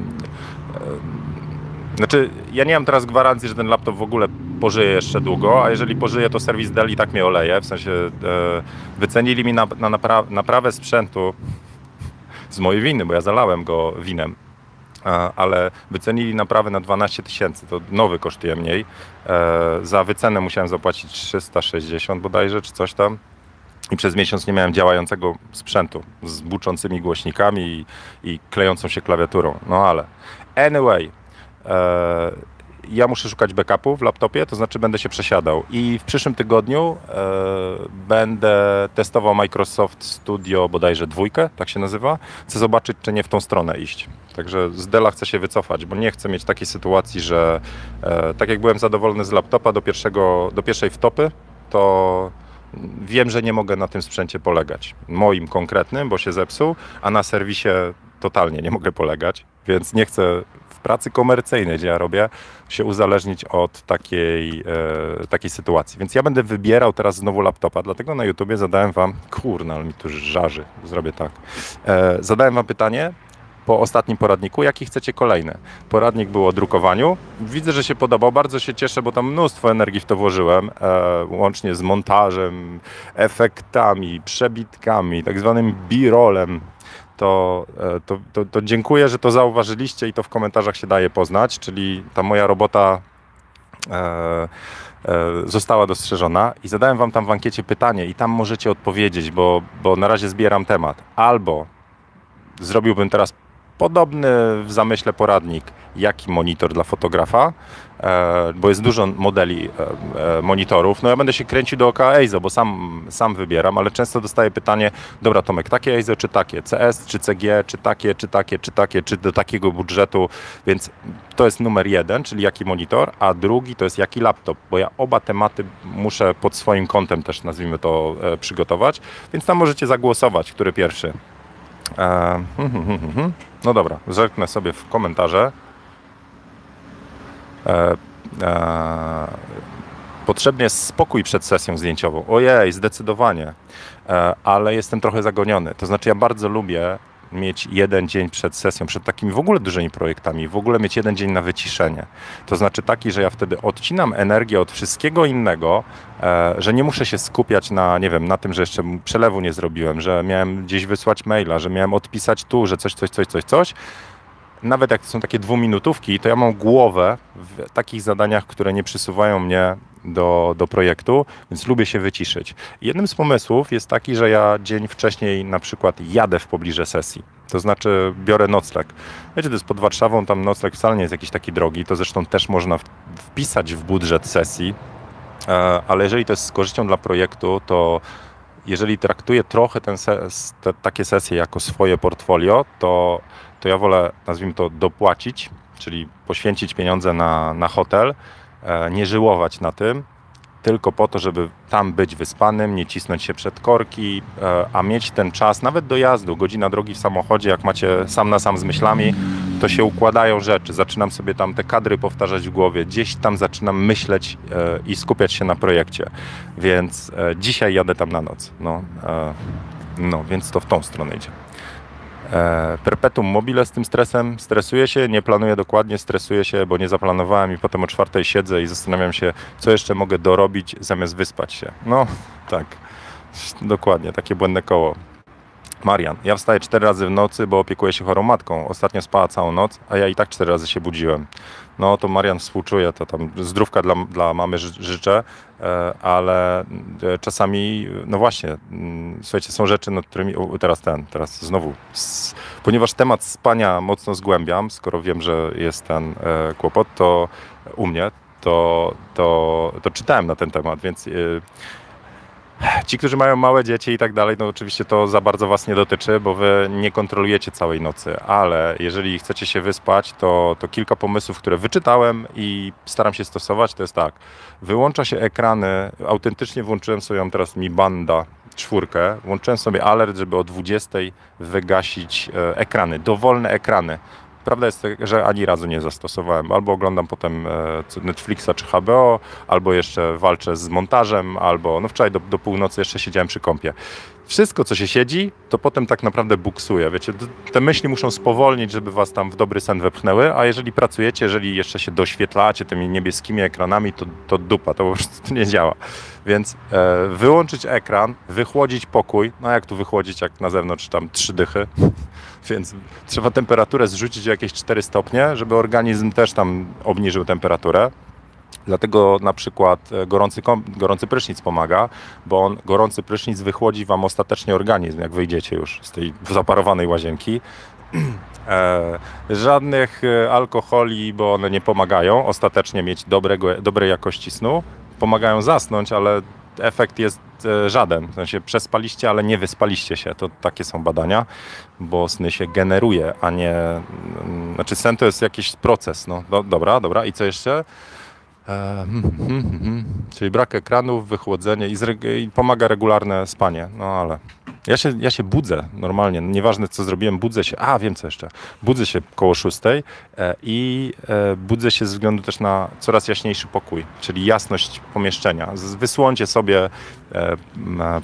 znaczy ja nie mam teraz gwarancji, że ten laptop w ogóle pożyje jeszcze długo, a jeżeli pożyje, to serwis Dell i tak mnie oleje, w sensie e, wycenili mi na, na napra naprawę sprzętu z mojej winy, bo ja zalałem go winem, ale wycenili naprawę na 12 tysięcy, to nowy kosztuje mniej. Za wycenę musiałem zapłacić 360 bodajże, czy coś tam i przez miesiąc nie miałem działającego sprzętu z buczącymi głośnikami i, i klejącą się klawiaturą. No ale anyway, e, ja muszę szukać backupu w laptopie, to znaczy będę się przesiadał. I w przyszłym tygodniu e, będę testował Microsoft Studio bodajże dwójkę, tak się nazywa. Chcę zobaczyć, czy nie w tą stronę iść. Także z Della chcę się wycofać, bo nie chcę mieć takiej sytuacji, że e, tak jak byłem zadowolony z laptopa do, pierwszego, do pierwszej wtopy, to wiem, że nie mogę na tym sprzęcie polegać. Moim konkretnym, bo się zepsuł, a na serwisie totalnie nie mogę polegać, więc nie chcę w pracy komercyjnej, gdzie ja robię, się uzależnić od takiej, e, takiej sytuacji. Więc ja będę wybierał teraz znowu laptopa, dlatego na YouTubie zadałem wam, kurna, ale mi tu żarzy, zrobię tak. E, zadałem wam pytanie, po ostatnim poradniku, jaki chcecie kolejny. Poradnik był o drukowaniu. Widzę, że się podobał, bardzo się cieszę, bo tam mnóstwo energii w to włożyłem, e, łącznie z montażem, efektami, przebitkami, tak zwanym b-rollem. To, e, to, to, to dziękuję, że to zauważyliście i to w komentarzach się daje poznać, czyli ta moja robota e, e, została dostrzeżona i zadałem wam tam w ankiecie pytanie i tam możecie odpowiedzieć, bo, bo na razie zbieram temat. Albo zrobiłbym teraz podobny w zamyśle poradnik, jaki monitor dla fotografa, e, bo jest dużo modeli e, e, monitorów. No ja będę się kręcił dookoła EIZO, bo sam, sam wybieram, ale często dostaję pytanie, dobra Tomek, takie EIZO czy takie, CS czy CG, czy takie, czy takie, czy takie, czy do takiego budżetu, więc to jest numer jeden, czyli jaki monitor, a drugi to jest jaki laptop, bo ja oba tematy muszę pod swoim kątem też, nazwijmy to, przygotować, więc tam możecie zagłosować, który pierwszy. Hmm, hmm, hmm, no dobra, zerknę sobie w komentarze. E, e, potrzebny jest spokój przed sesją zdjęciową. Ojej, zdecydowanie, e, ale jestem trochę zagoniony. To znaczy, ja bardzo lubię mieć jeden dzień przed sesją, przed takimi w ogóle dużymi projektami, w ogóle mieć jeden dzień na wyciszenie. To znaczy taki, że ja wtedy odcinam energię od wszystkiego innego, e, że nie muszę się skupiać na, nie wiem, na tym, że jeszcze przelewu nie zrobiłem, że miałem gdzieś wysłać maila, że miałem odpisać tu, że coś, coś, coś, coś, coś nawet jak to są takie dwuminutówki, to ja mam głowę w takich zadaniach, które nie przysuwają mnie do, do projektu, więc lubię się wyciszyć. Jednym z pomysłów jest taki, że ja dzień wcześniej na przykład jadę w pobliże sesji. To znaczy biorę nocleg. Wiecie, to jest pod Warszawą, tam nocleg wcale nie jest jakiś taki drogi, to zresztą też można wpisać w budżet sesji, e, ale jeżeli to jest z korzyścią dla projektu, to jeżeli traktuję trochę ten ses, te, takie sesje jako swoje portfolio, to, to ja wolę, nazwijmy to, dopłacić, czyli poświęcić pieniądze na, na hotel, nie żyłować na tym, tylko po to, żeby tam być wyspanym, nie cisnąć się przed korki, e, a mieć ten czas, nawet dojazdu, godzina drogi w samochodzie, jak macie sam na sam z myślami, to się układają rzeczy. Zaczynam sobie tam te kadry powtarzać w głowie, gdzieś tam zaczynam myśleć e, i skupiać się na projekcie. Więc e, dzisiaj jadę tam na noc. No, no więc to w tą stronę idzie. E, perpetuum mobile z tym stresem. Stresuję się, nie planuję dokładnie, stresuję się, bo nie zaplanowałem i potem o czwartej siedzę i zastanawiam się, co jeszcze mogę dorobić zamiast wyspać się. No, tak, dokładnie, takie błędne koło. Marian, ja wstaję cztery razy w nocy, bo opiekuję się chorą matką. Ostatnio spała całą noc, a ja i tak cztery razy się budziłem. No to Marian współczuje, to tam zdrówka dla, dla mamy życzę, e, ale e, czasami, no właśnie, mm, słuchajcie, są rzeczy, nad którymi, teraz ten, teraz znowu, ponieważ temat spania mocno zgłębiam, skoro wiem, że jest ten e, kłopot, to u mnie, to, to, to czytałem na ten temat, więc Ci, którzy mają małe dzieci i tak dalej, no oczywiście to za bardzo was nie dotyczy, bo wy nie kontrolujecie całej nocy, ale jeżeli chcecie się wyspać, to, to kilka pomysłów, które wyczytałem i staram się stosować, to jest tak. Wyłącza się ekrany, autentycznie włączyłem sobie, mam teraz Mi Banda czwórkę, włączyłem sobie alert, żeby o 20 wygasić e, ekrany, dowolne ekrany. Prawda jest, że ani razu nie zastosowałem. Albo oglądam potem e, Netflixa czy HBO, albo jeszcze walczę z montażem, albo no wczoraj do, do północy jeszcze siedziałem przy kąpie. Wszystko, co się siedzi, to potem tak naprawdę buksuje. Wiecie, te myśli muszą spowolnić, żeby was tam w dobry sen wepchnęły, a jeżeli pracujecie, jeżeli jeszcze się doświetlacie tymi niebieskimi ekranami, to, to dupa, to po prostu nie działa. Więc e, wyłączyć ekran, wychłodzić pokój, no jak tu wychłodzić, jak na zewnątrz tam trzy dychy, więc trzeba temperaturę zrzucić o jakieś 4 stopnie, żeby organizm też tam obniżył temperaturę. Dlatego na przykład e, gorący, gorący prysznic pomaga, bo on, gorący prysznic wychłodzi Wam ostatecznie organizm, jak wyjdziecie już z tej zaparowanej łazienki. E, żadnych e, alkoholi, bo one nie pomagają ostatecznie mieć dobrego, dobrej jakości snu. Pomagają zasnąć, ale efekt jest e, żaden. W sensie przespaliście, ale nie wyspaliście się. To takie są badania, bo sny się generuje, a nie... Mm, znaczy sen to jest jakiś proces. No, do, dobra, dobra. I co jeszcze? Hmm, hmm, hmm. Czyli brak ekranów, wychłodzenie i, i, pomaga regularne spanie. No ale ja się, ja się budzę normalnie, nieważne co zrobiłem, budzę się, a wiem co jeszcze, budzę się koło szóstej e, i e, budzę się ze względu też na coraz jaśniejszy pokój, czyli jasność pomieszczenia. Wysłoncie sobie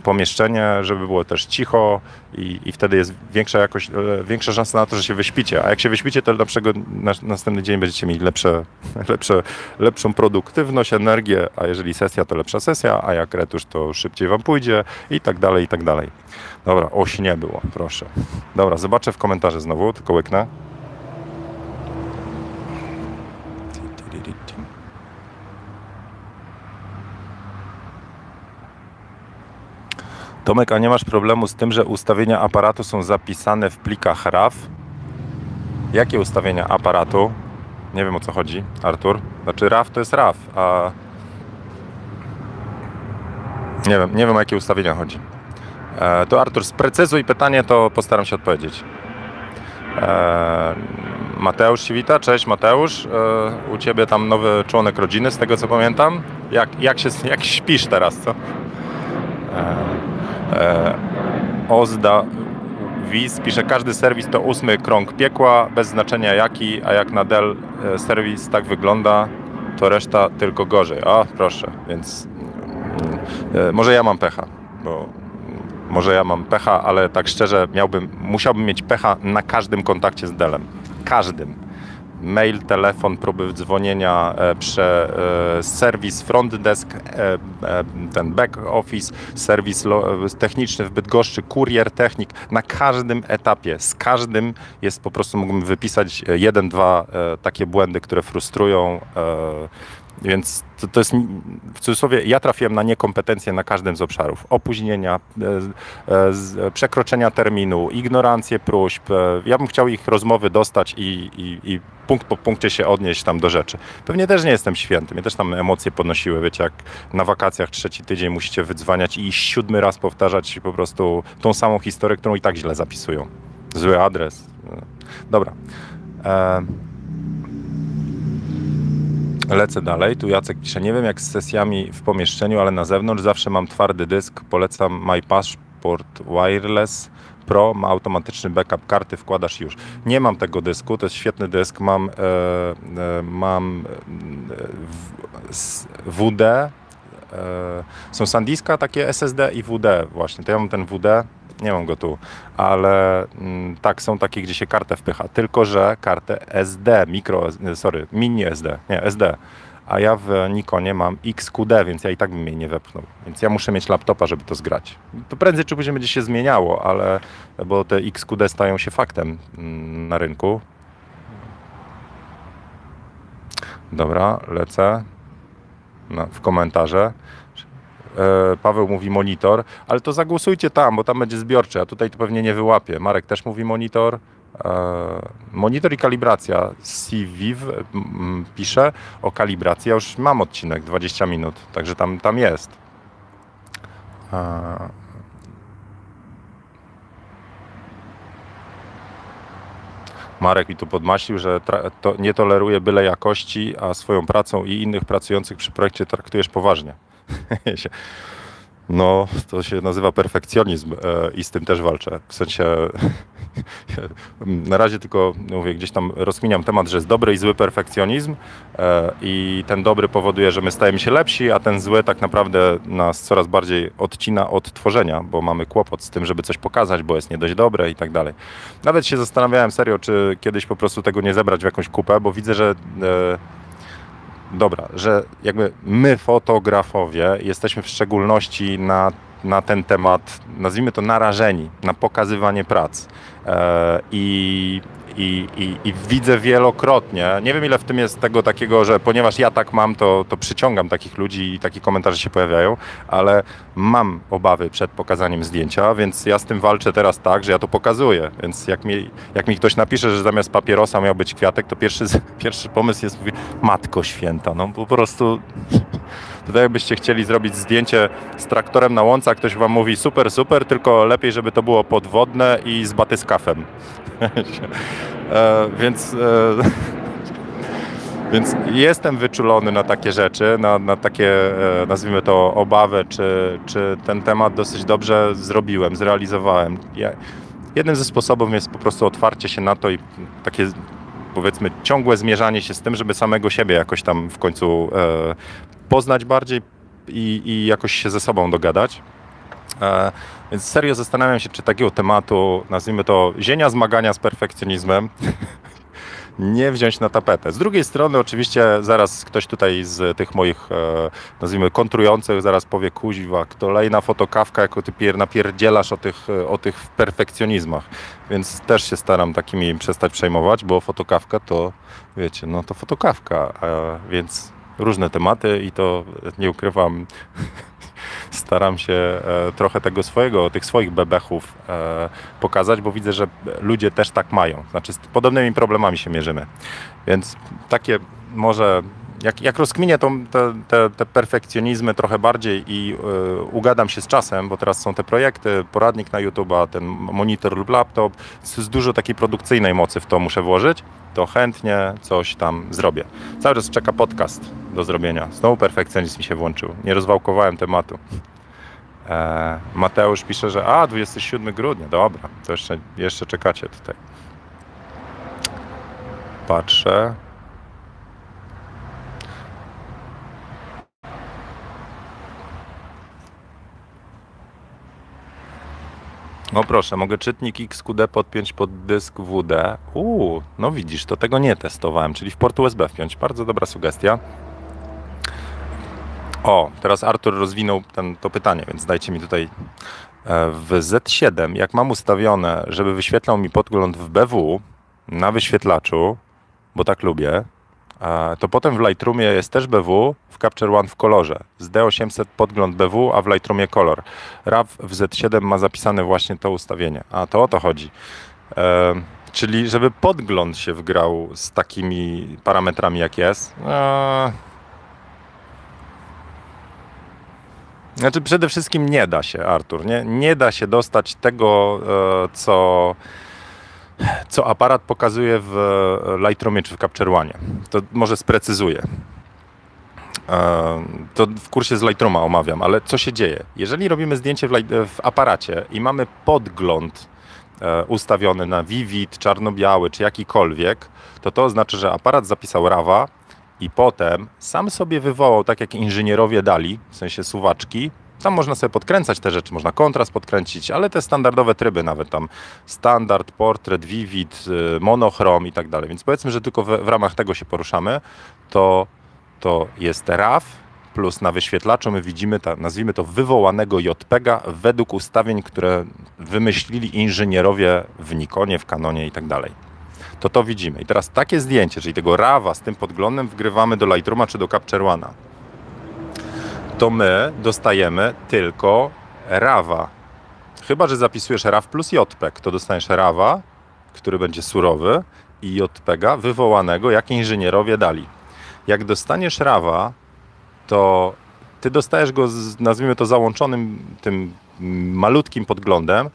pomieszczenie, żeby było też cicho i, i wtedy jest większa jakość, większa szansa na to, że się wyśpicie. A jak się wyśpicie, to przykład na, następny dzień będziecie mieli lepsze, lepsze, lepszą produktywność, energię, a jeżeli sesja, to lepsza sesja, a jak retusz, to szybciej wam pójdzie i tak dalej, i tak dalej. Dobra, oś nie było, proszę. Dobra, zobaczę w komentarze znowu, tylko łyknę. Tomek, a nie masz problemu z tym, że ustawienia aparatu są zapisane w plikach RAW? Jakie ustawienia aparatu? Nie wiem o co chodzi, Artur. Znaczy RAW to jest RAW, a nie wiem, nie wiem o jakie ustawienia chodzi. E, to Artur, sprecyzuj pytanie, to postaram się odpowiedzieć. E, Mateusz się wita. Cześć Mateusz. E, u Ciebie tam nowy członek rodziny, z tego co pamiętam. Jak, jak, się, jak śpisz teraz, co? Ozda Wiz pisze, każdy serwis to ósmy krąg piekła, bez znaczenia jaki, a jak na Dell serwis tak wygląda, to reszta tylko gorzej. O, proszę, więc mm, może ja mam pecha, bo może ja mam pecha, ale tak szczerze miałbym, musiałbym mieć pecha na każdym kontakcie z Delem. Każdym. Mail, telefon, próby dzwonienia, e, prze, e, serwis front desk, e, ten back office, serwis techniczny w Bydgoszczy, kurier, technik. Na każdym etapie, z każdym jest po prostu mógłbym wypisać jeden, dwa takie błędy, które frustrują więc to, to, jest w cudzysłowie, ja trafiłem na niekompetencje na każdym z obszarów. Opóźnienia, e, e, przekroczenia terminu, ignorancję próśb. E, ja bym chciał ich rozmowy dostać i, i, i, punkt po punkcie się odnieść tam do rzeczy. Pewnie też nie jestem święty, mnie też tam emocje podnosiły. Wiecie, jak na wakacjach trzeci tydzień musicie wydzwaniać i siódmy raz powtarzać po prostu tą samą historię, którą i tak źle zapisują. Zły adres. Dobra. Lecę dalej. Tu Jacek pisze, nie wiem jak z sesjami w pomieszczeniu, ale na zewnątrz zawsze mam twardy dysk. Polecam My Passport Wireless Pro. Ma automatyczny backup karty, wkładasz już. Nie mam tego dysku, to jest świetny dysk. Mam, e, e, mam e, WD. E, są SanDiska takie SSD i WD właśnie. To ja mam ten WD nie mam go tu, ale mm, tak, są takie, gdzie się kartę wpycha, tylko że kartę SD, mikro, sorry, mini SD, nie, SD, a ja w Nikonie mam XQD, więc ja i tak bym jej nie wepchnął. Więc ja muszę mieć laptopa, żeby to zgrać. To prędzej czy później będzie się zmieniało, ale bo te XQD stają się faktem mm, na rynku. Dobra, lecę no, w komentarze. E, Paweł mówi monitor, ale to zagłosujcie tam, bo tam będzie zbiorcze, a tutaj to pewnie nie wyłapie. Marek też mówi monitor. E, monitor i kalibracja. CVIV pisze o kalibracji. Ja już mam odcinek 20 minut, także tam, tam jest. E, Marek mi tu podmaślił, że to nie toleruje byle jakości, a swoją pracą i innych pracujących przy projekcie traktujesz poważnie. No, to się nazywa perfekcjonizm e, i z tym też walczę. W sensie, na razie tylko mówię, gdzieś tam rozkminiam temat, że jest dobry i zły perfekcjonizm e, i ten dobry powoduje, że my stajemy się lepsi, a ten zły tak naprawdę nas coraz bardziej odcina od tworzenia, bo mamy kłopot z tym, żeby coś pokazać, bo jest nie dość dobre i tak dalej. Nawet się zastanawiałem serio, czy kiedyś po prostu tego nie zebrać w jakąś kupę, bo widzę, że e, dobra, że jakby my fotografowie jesteśmy w szczególności na, na ten temat, nazwijmy to narażeni na pokazywanie prac. E, I i, i, i, widzę wielokrotnie, nie wiem ile w tym jest tego takiego, że ponieważ ja tak mam, to, to przyciągam takich ludzi i takie komentarze się pojawiają, ale mam obawy przed pokazaniem zdjęcia, więc ja z tym walczę teraz tak, że ja to pokazuję, więc jak mi, jak mi ktoś napisze, że zamiast papierosa miał być kwiatek, to pierwszy, pierwszy pomysł jest, mówi, matko święta, no po prostu... Tutaj jakbyście chcieli zrobić zdjęcie z traktorem na łące, a ktoś wam mówi super, super, tylko lepiej, żeby to było podwodne i z batyskafem. e, więc, e, więc jestem wyczulony na takie rzeczy, na, na takie, e, nazwijmy to, obawy, czy, czy ten temat dosyć dobrze zrobiłem, zrealizowałem. Ja, jednym ze sposobów jest po prostu otwarcie się na to i takie powiedzmy ciągłe zmierzanie się z tym, żeby samego siebie jakoś tam w końcu e, poznać bardziej i, i jakoś się ze sobą dogadać. E, więc serio zastanawiam się, czy takiego tematu, nazwijmy to zienia zmagania z perfekcjonizmem, nie wziąć na tapetę. Z drugiej strony oczywiście zaraz ktoś tutaj z tych moich, e, nazwijmy, kontrujących zaraz powie, kuźwa, kolejna fotokawka, jako ty napierdzielasz o tych, o tych perfekcjonizmach. Więc też się staram takimi przestać przejmować, bo fotokawka to, wiecie, no to fotokawka, e, więc różne tematy i to nie ukrywam, staram się e, trochę tego swojego, tych swoich bebechów e, pokazać, bo widzę, że ludzie też tak mają. Znaczy z podobnymi problemami się mierzymy. Więc takie może jak, jak rozkminię tą, te, te, te, perfekcjonizmy trochę bardziej i y, ugadam się z czasem, bo teraz są te projekty, poradnik na YouTube, ten monitor lub laptop, jest dużo takiej produkcyjnej mocy w to muszę włożyć, to chętnie coś tam zrobię. Cały czas czeka podcast do zrobienia. Znowu perfekcjonizm mi się włączył. Nie rozwałkowałem tematu. E, Mateusz pisze, że a, 27 grudnia, dobra, to jeszcze, jeszcze czekacie tutaj. Patrzę. No proszę, mogę czytnik XQD podpiąć pod dysk WD. Uuu, no widzisz, to tego nie testowałem, czyli w port USB wpiąć. Bardzo dobra sugestia. O, teraz Artur rozwinął ten, to pytanie, więc dajcie mi tutaj e, w Z7, jak mam ustawione, żeby wyświetlał mi podgląd w BW na wyświetlaczu, bo tak lubię, to potem w Lightroomie jest też BW, w Capture One w kolorze. Z D800 podgląd BW, a w Lightroomie kolor. RAW w Z7 ma zapisane właśnie to ustawienie. A to o to chodzi. E, czyli żeby podgląd się wgrał z takimi parametrami jak jest. E, znaczy przede wszystkim nie da się, Artur. Nie, nie da się dostać tego, e, co co aparat pokazuje w e, Lightroomie czy w Capture One. To może sprecyzuję. E, to w kursie z Lightrooma omawiam, ale co się dzieje? Jeżeli robimy zdjęcie w, w aparacie i mamy podgląd e, ustawiony na Vivid, czarno-biały czy jakikolwiek, to to oznacza, że aparat zapisał RAWa i potem sam sobie wywołał, tak jak inżynierowie dali, w sensie suwaczki, tam można sobie podkręcać te rzeczy, można kontrast podkręcić, ale te standardowe tryby, nawet tam standard, portret, vivid, y, monochrom i tak dalej. Więc powiedzmy, że tylko w, w ramach tego się poruszamy, to to jest RAW, plus na wyświetlaczu my widzimy, ta, nazwijmy to wywołanego JPEGa według ustawień, które wymyślili inżynierowie w Nikonie, w Canonie i tak dalej. To to widzimy. I teraz takie zdjęcie, czyli tego RAWa z tym podglądem wgrywamy do Lightrooma czy do Capture One'a. To my dostajemy tylko RAWa. Chyba, że zapisujesz RAW plus JPEG, to dostaniesz RAWa, który będzie surowy i JPEGa wywołanego, jak inżynierowie dali. Jak dostaniesz RAWa, to ty dostajesz go, z, nazwijmy to załączonym tym malutkim podglądem,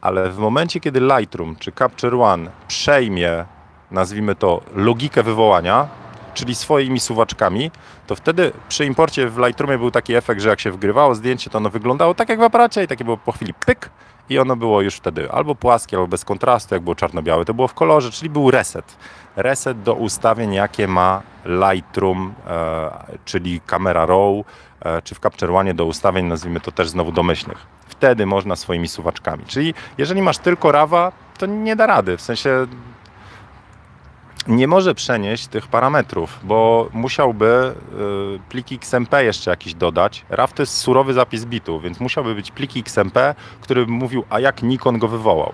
ale w momencie, kiedy Lightroom czy Capture One przejmie, nazwijmy to, logikę wywołania, czyli swoimi suwaczkami, to wtedy przy imporcie w Lightroomie był taki efekt, że jak się wgrywało zdjęcie, to ono wyglądało tak jak w aparacie i takie było po chwili pyk i ono było już wtedy albo płaskie, albo bez kontrastu, jak było czarno-białe, to było w kolorze, czyli był reset. Reset do ustawień, jakie ma Lightroom, e, czyli kamera RAW, e, czy w Capture One do ustawień, nazwijmy to też znowu domyślnych. Wtedy można swoimi suwaczkami. Czyli jeżeli masz tylko RAWa, to nie da rady, w sensie nie może przenieść tych parametrów, bo musiałby y, pliki XMP jeszcze jakiś dodać. RAW to jest surowy zapis bitu, więc musiałby być pliki XMP, który by mówił, a jak Nikon go wywołał.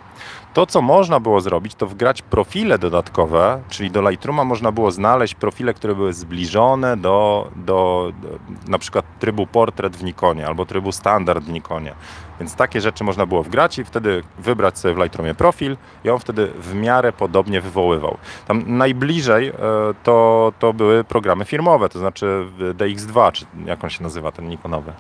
To, co można było zrobić, to wgrać profile dodatkowe, czyli do Lightrooma można było znaleźć profile, które były zbliżone do, do, do na przykład trybu portret w Nikonie albo trybu standard w Nikonie. Więc takie rzeczy można było wgrać i wtedy wybrać sobie w Lightroomie profil i on wtedy w miarę podobnie wywoływał. Tam najbliżej e, to, to były programy firmowe, to znaczy DX2, czy jak on się nazywa, ten Nikonowy?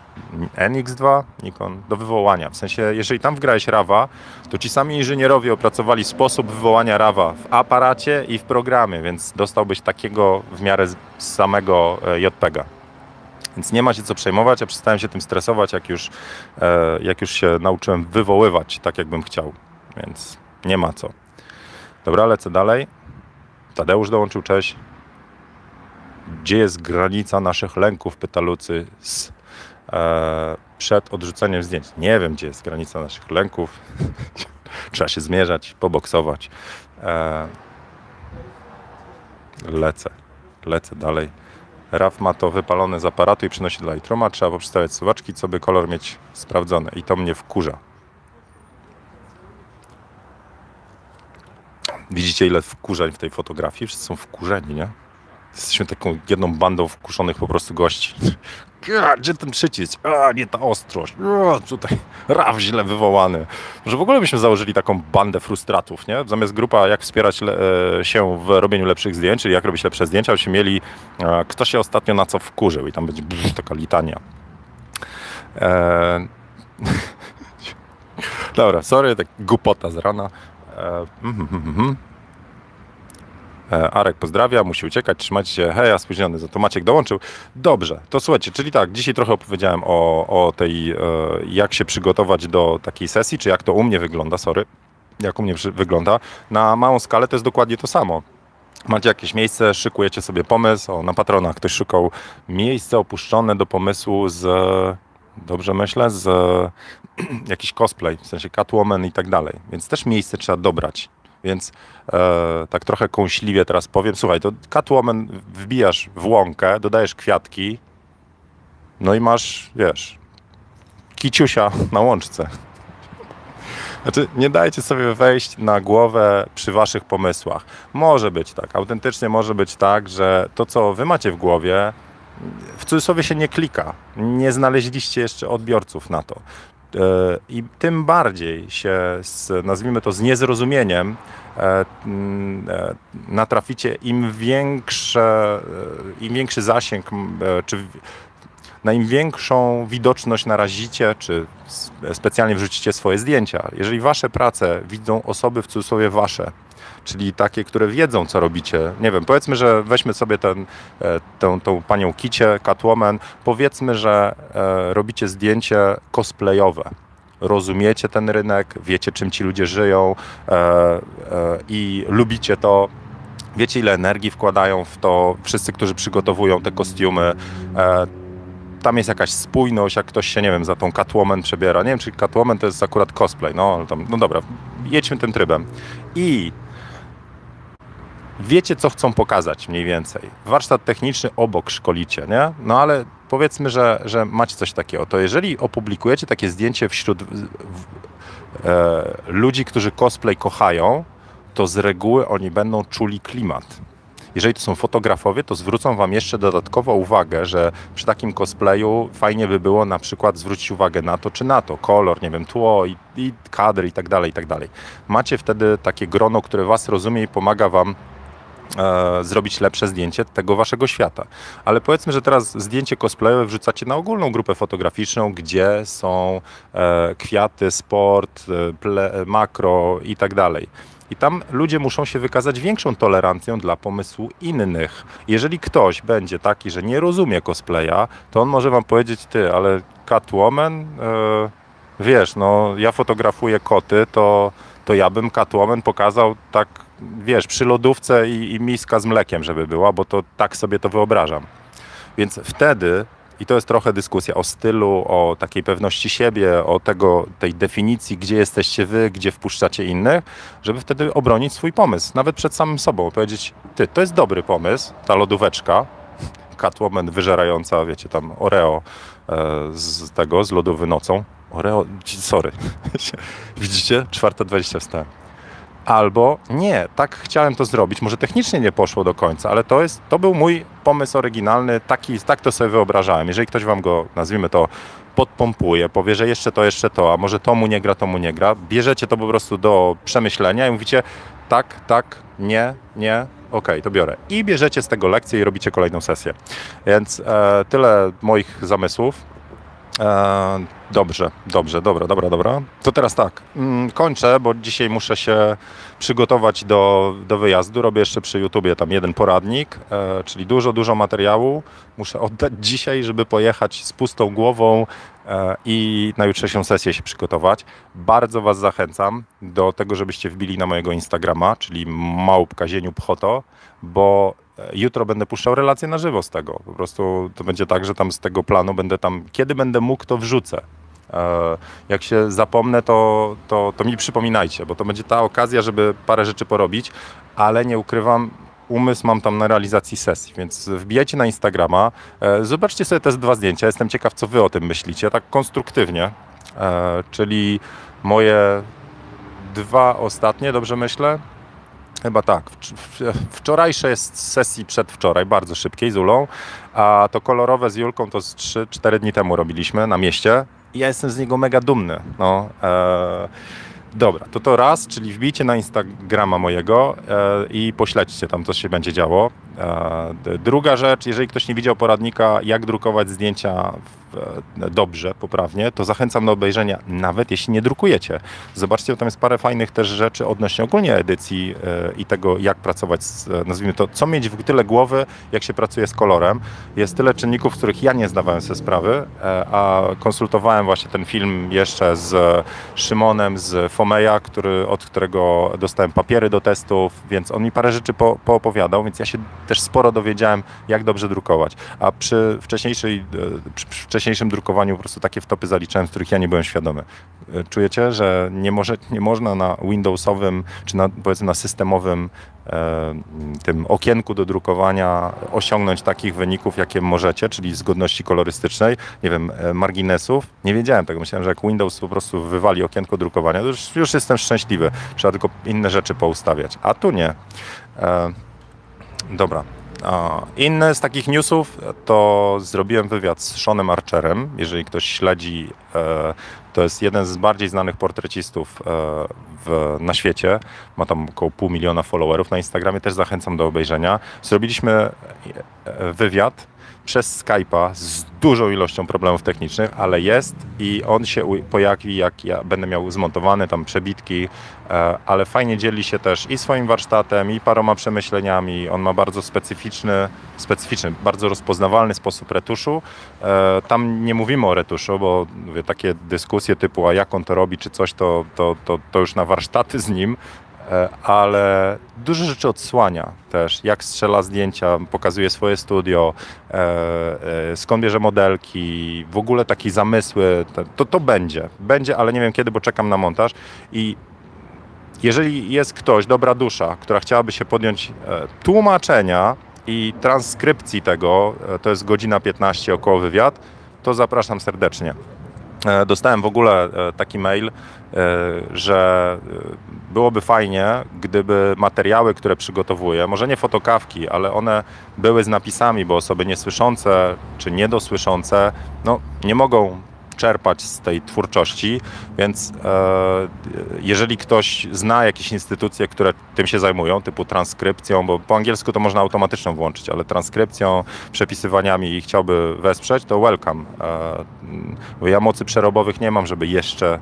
NX2? Nikon, do wywołania. W sensie, jeżeli tam wgrałeś RAWa, to ci sami inżynierowie opracowali sposób wywołania RAWa w aparacie i w programie, więc dostałbyś takiego w miarę samego e, JPEGa. Więc nie ma się co przejmować, ja przestałem się tym stresować, jak już, e, jak już się nauczyłem wywoływać tak, jakbym chciał. Więc nie ma co. Dobra, lecę dalej. Tadeusz dołączył, cześć. Gdzie jest granica naszych lęków, pyta Lucy z, e, przed odrzuceniem zdjęć. Nie wiem, gdzie jest granica naszych lęków. Trzeba się zmierzać, poboksować. E, lecę, lecę dalej. RAW ma to wypalone z aparatu i przynosi do Lightrooma. Trzeba poprzestawiać suwaczki, co by kolor mieć sprawdzony. I to mnie wkurza. Widzicie, ile wkurzeń w tej fotografii? Wszyscy są wkurzeni, nie? Jesteśmy taką jedną bandą wkuszonych po prostu gości. Gdzie ten przycisk? A, nie ta ostrość. A, tutaj raw źle wywołany. Może w ogóle byśmy założyli taką bandę frustratów, nie? Zamiast grupa jak wspierać le, e, się w robieniu lepszych zdjęć, czyli jak robić lepsze zdjęcia, byśmy mieli e, kto się ostatnio na co wkurzył i tam będzie brz, taka litania. E... Dobra, sorry, tak głupota z rana. E... Mm, mm, mm. E, Arek pozdrawia, musi uciekać, trzymajcie się, hej, ja spóźniony, za to Maciek dołączył. Dobrze, to słuchajcie, czyli tak, dzisiaj trochę opowiedziałem o, o tej, e, jak się przygotować do takiej sesji, czy jak to u mnie wygląda, sorry, jak u mnie wygląda. Na małą skalę to jest dokładnie to samo. Macie jakieś miejsce, szykujecie sobie pomysł, o, na patronach ktoś szukał miejsce opuszczone do pomysłu z, dobrze myślę, z jakiś cosplay, w sensie Catwoman i tak dalej, więc też miejsce trzeba dobrać. Więc e, tak trochę kąśliwie teraz powiem, słuchaj, to Catwoman wbijasz w łąkę, dodajesz kwiatki, no i masz, wiesz, kiciusia na łączce. Znaczy, nie dajcie sobie wejść na głowę przy waszych pomysłach. Może być tak, autentycznie może być tak, że to, co wy macie w głowie, w cudzysłowie się nie klika. Nie znaleźliście jeszcze odbiorców na to. E, I tym bardziej się, z, nazwijmy to, z niezrozumieniem e, e, natraficie, im, większe, im większy zasięg, czy na im większą widoczność narazicie, czy specjalnie wrzucicie swoje zdjęcia. Jeżeli wasze prace widzą osoby w cudzysłowie wasze, czyli takie, które wiedzą, co robicie. Nie wiem, powiedzmy, że weźmy sobie ten, e, tą, tą panią Kicie, Catwoman, powiedzmy, że e, robicie zdjęcie cosplayowe. Rozumiecie ten rynek, wiecie, czym ci ludzie żyją e, e, i lubicie to, wiecie, ile energii wkładają w to wszyscy, którzy przygotowują te kostiumy. E, tam jest jakaś spójność, jak ktoś się, nie wiem, za tą Catwoman przebiera. Nie wiem, czy Catwoman to jest akurat cosplay, no, tam, no dobra, jedźmy tym trybem. I wiecie, co chcą pokazać mniej więcej. Warsztat techniczny obok szkolicie, nie? No ale powiedzmy, że, że macie coś takiego. To jeżeli opublikujecie takie zdjęcie wśród w, w, e, ludzi, którzy cosplay kochają, to z reguły oni będą czuli klimat jeżeli to są fotografowie, to zwrócą Wam jeszcze dodatkowo uwagę, że przy takim cosplayu fajnie by było na przykład zwrócić uwagę na to czy na to, kolor, nie wiem, tło i, i i tak dalej, i tak dalej. Macie wtedy takie grono, które Was rozumie i pomaga Wam e, zrobić lepsze zdjęcie tego waszego świata. Ale powiedzmy, że teraz zdjęcie cosplayowe wrzucacie na ogólną grupę fotograficzną, gdzie są e, kwiaty, sport, e, ple, makro i tak dalej. I tam ludzie muszą się wykazać większą tolerancją dla pomysłu innych. Jeżeli ktoś będzie taki, że nie rozumie cosplaya, to on może wam powiedzieć, ty, ale Catwoman, yy, wiesz, no ja fotografuję koty, to, to ja bym Catwoman pokazał tak, wiesz, przy lodówce i, i miska z mlekiem, żeby była, bo to tak sobie to wyobrażam. Więc wtedy i to jest trochę dyskusja o stylu, o takiej pewności siebie, o tego, tej definicji, gdzie jesteście wy, gdzie wpuszczacie innych, żeby wtedy obronić swój pomysł, nawet przed samym sobą. Powiedzieć, ty, to jest dobry pomysł, ta lodóweczka, Catwoman wyżerająca, wiecie, tam Oreo e, z tego, z lodowy nocą. Oreo, sorry. Widzicie? 4.20 wstałem albo nie, tak chciałem to zrobić, może technicznie nie poszło do końca, ale to, jest, to był mój pomysł oryginalny, taki, tak to sobie wyobrażałem. Jeżeli ktoś wam go, nazwijmy to, podpompuje, powie, że jeszcze to, jeszcze to, a może to mu nie gra, to mu nie gra, bierzecie to po prostu do przemyślenia i mówicie tak, tak, nie, nie, okay, to biorę. I bierzecie z tego lekcję i robicie kolejną sesję. Więc e, tyle moich zamysłów. E, dobrze, dobrze, dobra, dobra, dobra. To teraz tak, mm, kończę, bo dzisiaj muszę się przygotować do, do wyjazdu. Robię jeszcze przy YouTubie tam jeden poradnik, e, czyli dużo, dużo materiału. Muszę oddać dzisiaj, żeby pojechać z pustą głową e, i na jutrzejszą sesję się przygotować. Bardzo Was zachęcam do tego, żebyście wbili na mojego Instagrama, czyli małpka zieniu pchoto, bo jutro będę puszczał relację na żywo z tego. Po prostu to będzie tak, że tam z tego planu będę tam, kiedy będę mógł, to wrzucę. E, jak się zapomnę, to, to, to mi przypominajcie, bo to będzie ta okazja, żeby parę rzeczy porobić, ale nie ukrywam, umysł mam tam na realizacji sesji, więc wbijajcie na Instagrama, e, zobaczcie sobie te dwa zdjęcia, jestem ciekaw, co wy o tym myślicie, tak konstruktywnie, e, czyli moje dwa ostatnie, dobrze myślę? Chyba tak. Wczorajsze jest z sesji przedwczoraj, bardzo szybkiej z Ulą, a to kolorowe z Julką to z 3-4 dni temu robiliśmy na mieście. I ja jestem z niego mega dumny. No, e, dobra, to to raz, czyli wbijcie na Instagrama mojego e, i pośledźcie tam, co się będzie działo. E, druga rzecz, jeżeli ktoś nie widział poradnika, jak drukować zdjęcia E, dobrze, poprawnie, to zachęcam do obejrzenia, nawet jeśli nie drukujecie. Zobaczcie, bo tam jest parę fajnych też rzeczy odnośnie ogólnie edycji e, i tego, jak pracować z, nazwijmy to, co mieć w tyle głowy, jak się pracuje z kolorem. Jest tyle czynników, z których ja nie zdawałem sobie sprawy, a konsultowałem właśnie ten film jeszcze z Szymonem z Fomeja, który, od którego dostałem papiery do testów, więc on mi parę rzeczy po, poopowiadał, więc ja się też sporo dowiedziałem, jak dobrze drukować. A przy wcześniejszej, przy, przy wcześniejszym drukowaniu po prostu takie wtopy zaliczałem, z których ja nie byłem świadomy. E, czujecie, że nie, może, nie można na Windowsowym, czy na, powiedzmy na systemowym e, tym okienku do drukowania osiągnąć takich wyników, jakie możecie, czyli zgodności kolorystycznej, nie wiem, e, marginesów. Nie wiedziałem tego. Myślałem, że jak Windows po prostu wywali okienko drukowania, to już, już jestem szczęśliwy. Trzeba tylko inne rzeczy poustawiać. A tu nie. E, dobra. Inny z takich newsów to zrobiłem wywiad z Seanem Archerem. Jeżeli ktoś śledzi, e, to jest jeden z bardziej znanych portrecistów e, w, na świecie. Ma tam około pół miliona followerów na Instagramie, też zachęcam do obejrzenia. Zrobiliśmy e, wywiad przez Skype'a z dużą ilością problemów technicznych, ale jest i on się pojawi, jak ja będę miał zmontowany tam przebitki, e, ale fajnie dzieli się też i swoim warsztatem, i paroma przemyśleniami. On ma bardzo specyficzny, specyficzny, bardzo rozpoznawalny sposób retuszu. E, tam nie mówimy o retuszu, bo takie dyskusje typu, a jak on to robi, czy coś, to, to, to, to już na warsztaty z nim, ale dużo rzeczy odsłania też, jak strzela zdjęcia, pokazuje swoje studio, e, e, skąd bierze modelki, w ogóle takie zamysły, to, to będzie, będzie, ale nie wiem kiedy, bo czekam na montaż i jeżeli jest ktoś, dobra dusza, która chciałaby się podjąć e, tłumaczenia i transkrypcji tego, e, to jest godzina 15 około wywiad, to zapraszam serdecznie. E, dostałem w ogóle e, taki mail, e, że byłoby fajnie, gdyby materiały, które przygotowuję, może nie fotokawki, ale one były z napisami, bo osoby niesłyszące czy niedosłyszące no, nie mogą czerpać z tej twórczości, więc e, jeżeli ktoś zna jakieś instytucje, które tym się zajmują, typu transkrypcją, bo po angielsku to można automatyczną włączyć, ale transkrypcją, przepisywaniami i chciałby wesprzeć, to welcome. E, bo ja mocy przerobowych nie mam, żeby jeszcze e,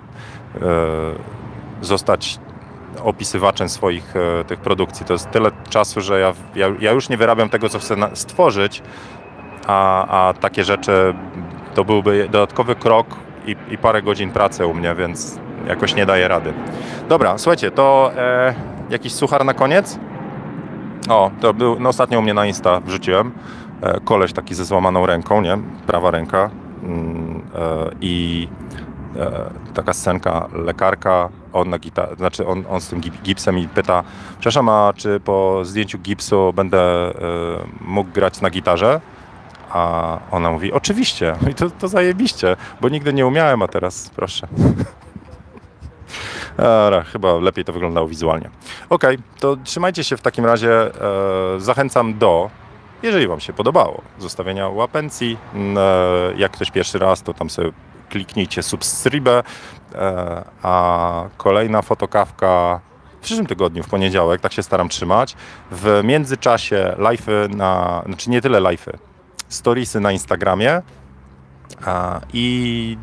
zostać opisywaczem swoich e, tych produkcji. To jest tyle czasu, że ja, ja, ja już nie wyrabiam tego, co chcę stworzyć, a, a takie rzeczy to byłby dodatkowy krok i, i, parę godzin pracy u mnie, więc jakoś nie daje rady. Dobra, słuchajcie, to e, jakiś suchar na koniec? O, to był, no ostatnio u mnie na Insta wrzuciłem. E, koleś taki ze złamaną ręką, nie? Prawa ręka. Mm, e, I e, taka scenka, lekarka, on, na gita- znaczy on, on z tym gipsem i pyta, przepraszam, a czy po zdjęciu gipsu będę e, mógł grać na gitarze? A ona mówi, oczywiście. I to, to zajebiście, bo nigdy nie umiałem, a teraz proszę. Chyba lepiej to wyglądało wizualnie. Ok, to trzymajcie się w takim razie. E, zachęcam do, jeżeli Wam się podobało, zostawienia łapencji. E, jak ktoś pierwszy raz, to tam sobie kliknijcie subscribe. E, a kolejna fotokawka w przyszłym tygodniu, w poniedziałek, tak się staram trzymać. W międzyczasie live'y na, znaczy nie tyle live'y, storiesy na Instagramie a, i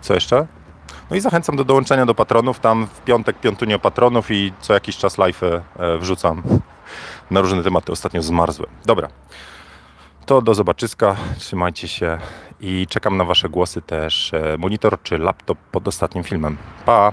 co jeszcze? No i zachęcam do dołączenia do patronów. Tam w piątek piątunio patronów i co jakiś czas live e, wrzucam na różne tematy. Ostatnio zmarzłem. Dobra. To do zobaczyska. Trzymajcie się i czekam na Wasze głosy też. E, monitor czy laptop pod ostatnim filmem. Pa!